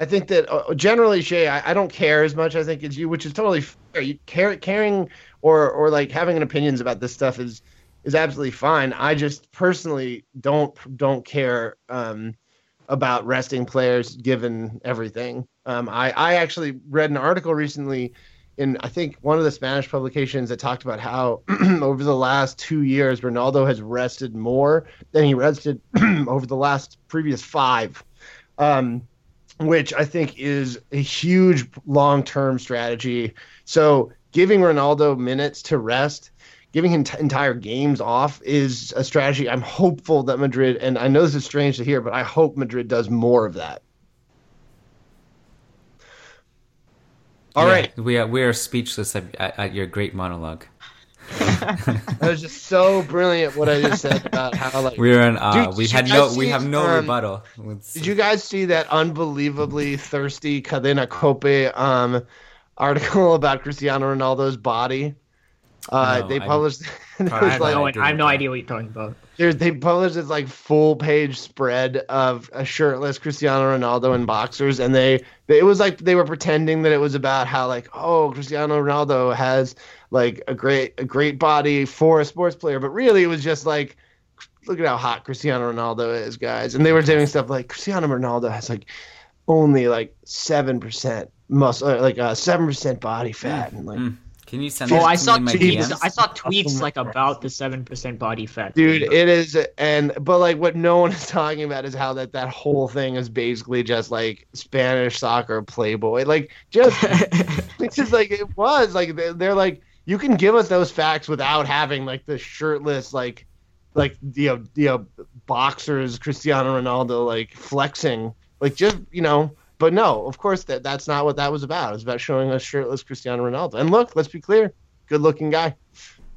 A: I think that uh, generally, Shay, I, I don't care as much. I think as you, which is totally fair. You care, caring or or like having an opinions about this stuff is is absolutely fine. I just personally don't don't care um, about resting players given everything. Um, I I actually read an article recently in I think one of the Spanish publications that talked about how over the last two years Ronaldo has rested more than he rested over the last previous five, um, which I think is a huge long term strategy. So giving Ronaldo minutes to rest. Giving him t- entire games off is a strategy. I'm hopeful that Madrid, and I know this is strange to hear, but I hope Madrid does more of that. All
B: Yeah,
A: right.
B: we are we are speechless at, at, at your great monologue.
A: That was just so brilliant what I just said about how like
B: We are in awe.
A: Dude,
B: we
A: did
B: had no we have no
A: um,
B: rebuttal. It's-
A: Did you guys see that unbelievably thirsty Cadena Cope um, article about Cristiano Ronaldo's body? Uh,
B: No,
A: they published. it
B: I
A: was
B: have
A: like-
B: no
C: No, I have no idea what you're talking about.
A: There's, they published this like full page spread of a shirtless Cristiano Ronaldo in boxers, and they, they it was like they were pretending that it was about how like oh Cristiano Ronaldo has like a great a great body for a sports player, but really it was just like look at how hot Cristiano Ronaldo is, guys, and they were doing stuff like Cristiano Ronaldo has like only like seven percent muscle, uh, like uh seven percent body fat, and like.
B: Mm. Can you send
C: Oh, I saw
B: me in my
C: tweets. I saw tweets like about the seven percent body fat.
A: dude it is and but like what no one is talking about is how that that whole thing is basically just like spanish soccer playboy like just it's just like it was like they're, they're like you can give us those facts without having like the shirtless like like you know you know boxers cristiano ronaldo like flexing like just you know but no of course that that's not what that was about it was about showing us shirtless cristiano ronaldo and look let's be clear good looking guy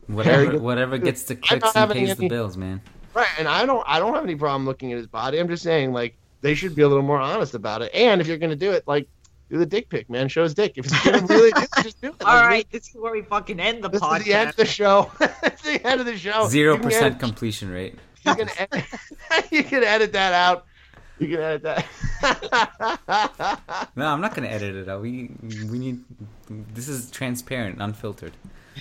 B: whatever whatever gets the
A: I'm
B: clicks and
A: having
B: pays the bills, man.
A: Right, and I don't I don't have any problem looking at his body. I'm just saying like they should be a little more honest about it. And if you're gonna do it, like do the dick pic, man. Show his dick. If he's gonna really do it, just do it.
C: All
A: Like,
C: right, this is where we fucking end the
A: This
C: podcast.
A: is the end of the show. it's the end of the show.
B: Zero percent completion rate.
A: You can, edit, you can edit that out. You can edit that.
B: No, I'm not gonna edit it out. We we need this is transparent, unfiltered.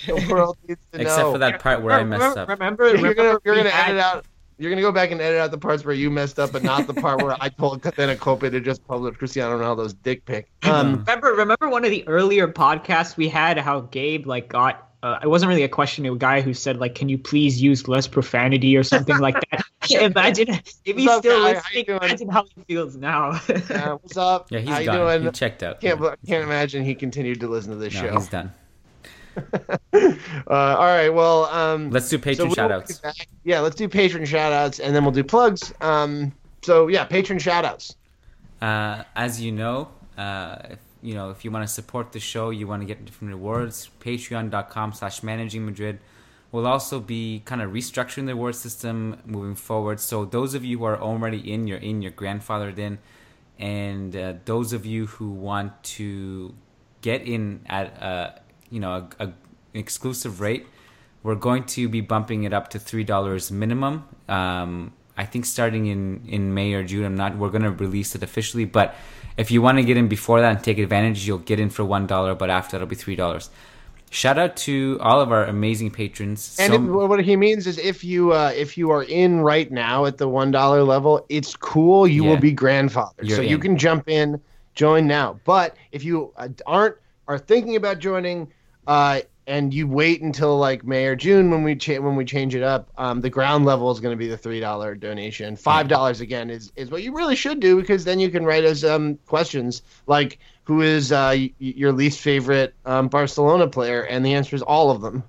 A: the world needs to
B: Except
A: know.
B: for that part where I messed up.
C: Remember,
A: You're gonna you're gonna
C: had-
A: edit out. You're gonna go back and edit out the parts where you messed up, but not the part where I told Cadena Cope to just publish Cristiano Ronaldo's dick pic. Um,
C: Remember, remember one of the earlier podcasts we had how Gabe like got. Uh, it wasn't really a question to a guy who said like, "Can you please use less profanity or something like that?" imagine if he's
A: What's up,
C: still
A: guy? How you
C: listening.
A: doing?
C: Imagine how he feels now.
A: uh, what's up?
B: Yeah, he's
A: How you
B: gone.
A: doing?
B: He checked out.
A: Can't can't imagine he continued to listen to this
B: no,
A: show.
B: he's done.
A: Uh, all right, well, um,
B: Let's do patron
A: we'll
B: shoutouts.
A: get back- Yeah, let's do patron shoutouts and then we'll do plugs. Um, so yeah, patron shoutouts.
B: Uh, as you know, uh, if, you know if you want to support the show, you want to get different rewards. Patreon.com slash Managing Madrid will also be kind of restructuring the reward system moving forward. So those of you who are already in, you're in, you're grandfathered in, and uh, those of you who want to get in at a you know a, a exclusive rate, we're going to be bumping it up to three dollars minimum. Um, I think starting in in May or June. I'm not. We're going to release it officially, but if you want to get in before that and take advantage, you'll get in for one dollar. But after that'll be three dollars. Shout out to all of our amazing patrons.
A: And
B: So-
A: if, what he means is if you uh, if you are in right now at the one dollar level, it's cool. You
B: Yeah.
A: will be grandfathered,
B: You're
A: so you can jump in, join now. But if you uh, aren't are thinking about joining, uh, and you wait until like May or June when we cha- when we change it up, um, the ground level is going to be the three dollar donation. Five dollars again is is what you really should do because then you can write us um, questions like who is uh, y- your least favorite um, Barcelona player, and the answer is all of them.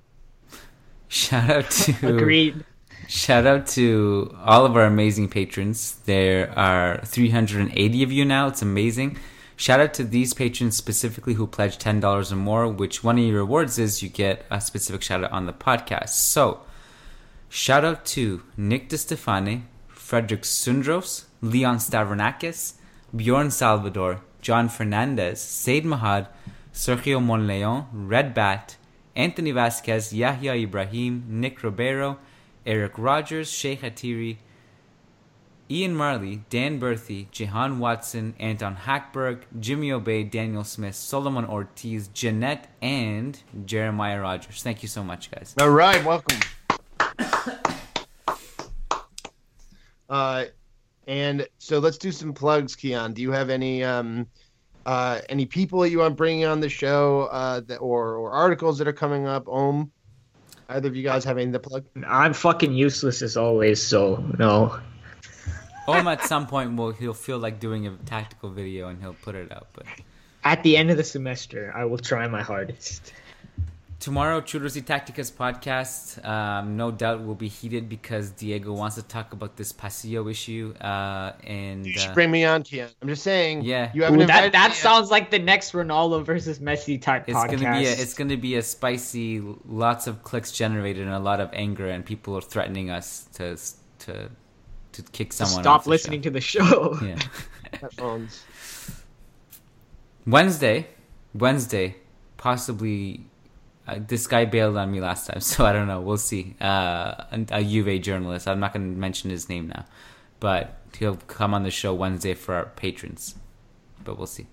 B: shout out to
C: Agreed.
B: Shout out to all of our amazing patrons. There are 380 of you now. It's amazing. Shout out to these patrons specifically who pledge $10 or more, which one of your rewards is you get a specific shout out on the podcast. So, shout out to Nick DeStefane, Frederick Sundros, Leon Stavronakis, Bjorn Salvador, John Fernandez, Said Mahad, Sergio Monleon, Red Bat, Anthony Vasquez, Yahya Ibrahim, Nick Ribeiro, Eric Rogers, Shay Katiri, Ian Marley, Dan Berthy, Jehan Watson, Anton Hackberg, Jimmy Obey, Daniel Smith, Solomon Ortiz, Jeanette, and Jeremiah Rogers. Thank you so much, guys.
A: All right, welcome. uh, and so let's do some plugs, Kiyan. Do you have any um, uh, any people that you want bringing on the show, uh, that, or or articles that are coming up? Om, either of you guys have anything to plug?
C: I'm fucking useless as always, so no.
B: Om at some point will he'll feel like doing a tactical video and he'll put it out. But
C: At the end of the semester, I will try my hardest.
B: tomorrow, Churros y Tacticas podcast, um, no doubt will be heated because Diego wants to talk about this Pasillo issue. Uh, and
A: You should
B: uh,
A: bring me on, Kiyan. I'm just saying.
B: Yeah.
A: you haven't
C: Ooh, that that
A: me yet.
C: sounds like the next Ronaldo versus Messi type
B: it's
C: podcast.
B: gonna be a, it's gonna be a spicy, lots of clicks generated and a lot of anger, and people are threatening us to to to kick someone.
C: Stop listening
B: show.
C: to the show.
B: Yeah.
A: Headphones.
B: Wednesday, Wednesday, possibly. Uh, this guy bailed on me last time, so I don't know. We'll see. Uh, a, a Juve journalist. I'm not going to mention his name now, but he'll come on the show Wednesday for our patrons. But we'll see.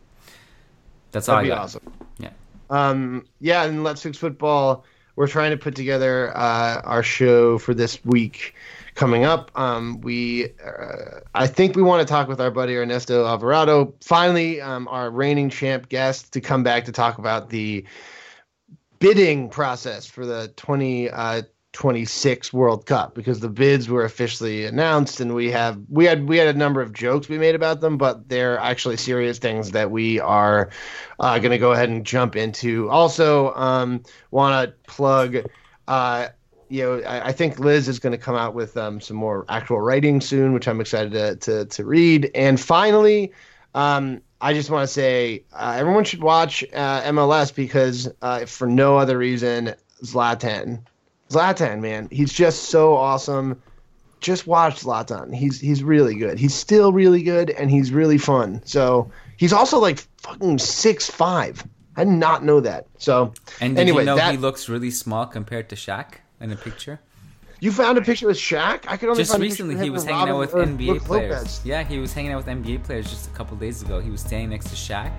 B: That's all
A: That'd
B: I got.
A: awesome.
B: Yeah.
A: Um, yeah, and Let's Fix Football, we're trying to put together uh, our show for this week coming up. Um, we, uh, I think we want to talk with our buddy Ernesto Alvarado, finally, um, our reigning champ guest, to come back to talk about the bidding process for the 2026 World Cup because the bids were officially announced and we have we had we had a number of jokes we made about them but they're actually serious things that we are uh, going to go ahead and jump into also um, want to plug uh, you know, I, I think Liz is going to come out with um, some more actual writing soon, which I'm excited to to, to read. And finally, um, I just want to say uh, everyone should watch uh, MLS because uh, for no other reason, Zlatan, Zlatan, man, he's just so awesome. Just watch Zlatan. He's he's really good. He's still really good, and he's really fun. So he's also like fucking six five. I did not know that. So
B: And
A: anyway,
B: you know
A: that,
B: he looks really small compared to Shaq in a picture?
A: you found a picture with Shaq. I could only
B: Just
A: find a
B: recently,
A: picture
B: he was
A: him
B: hanging out with NBA players.
A: Lopez.
B: Yeah, he was hanging out with NBA players just a couple days ago. He was standing next to Shaq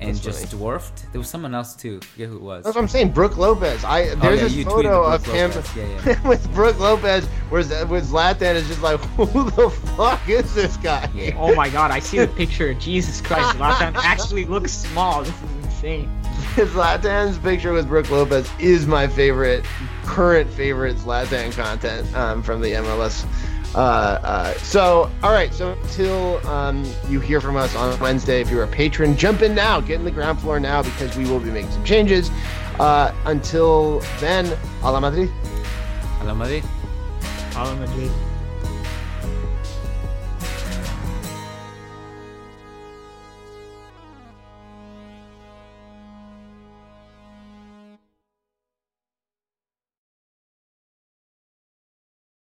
B: and
A: That's
B: just
A: funny.
B: dwarfed. There was someone else too. I forget who it was.
A: That's what I'm saying. Brooke Lopez. I oh, there's
B: Oh, yeah,
A: this photo
B: Brooke
A: of him
B: Yeah, yeah.
A: with Brooke Lopez, where where Zlatan is just like, who the fuck is this guy?
C: Oh my god, I see the picture. Jesus Christ, Zlatan actually looks small. This is insane.
A: Zlatan's picture with Brooke Lopez is my favorite, current favorite Zlatan content um, from the MLS. Uh, uh, so, all right. So until um, you hear from us on Wednesday, if you're a patron, jump in now. Get in the ground floor now because we will be making some changes. Uh, until then, a la Madrid.
B: Hala Madrid.
C: Hala Madrid.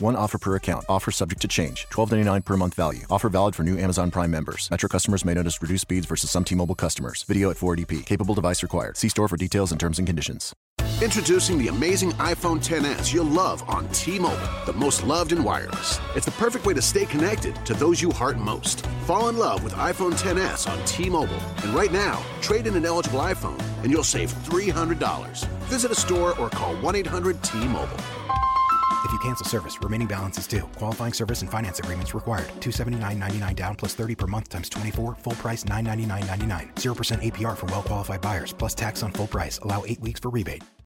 D: One offer per account. Offer subject to change. $12.99 per month value. Offer valid for new Amazon Prime members. Metro customers may notice reduced speeds versus some T Mobile customers. Video at 480p. Capable device required. See store for details and terms and conditions.
E: Introducing the amazing iPhone 10s you'll love on T-Mobile, the most loved in wireless. It's the perfect way to stay connected to those you heart most. Fall in love with iPhone 10s on T-Mobile, and right now, trade in an eligible iPhone and you'll save $300. Visit a store or call 1-800-T-Mobile.
F: Cancel service, remaining balance is due. Qualifying service and finance agreements required. 279.99 down plus 30 per month times 24. Full price 999.99. 0% APR for well qualified buyers plus tax on full price. Allow 8 weeks for rebate.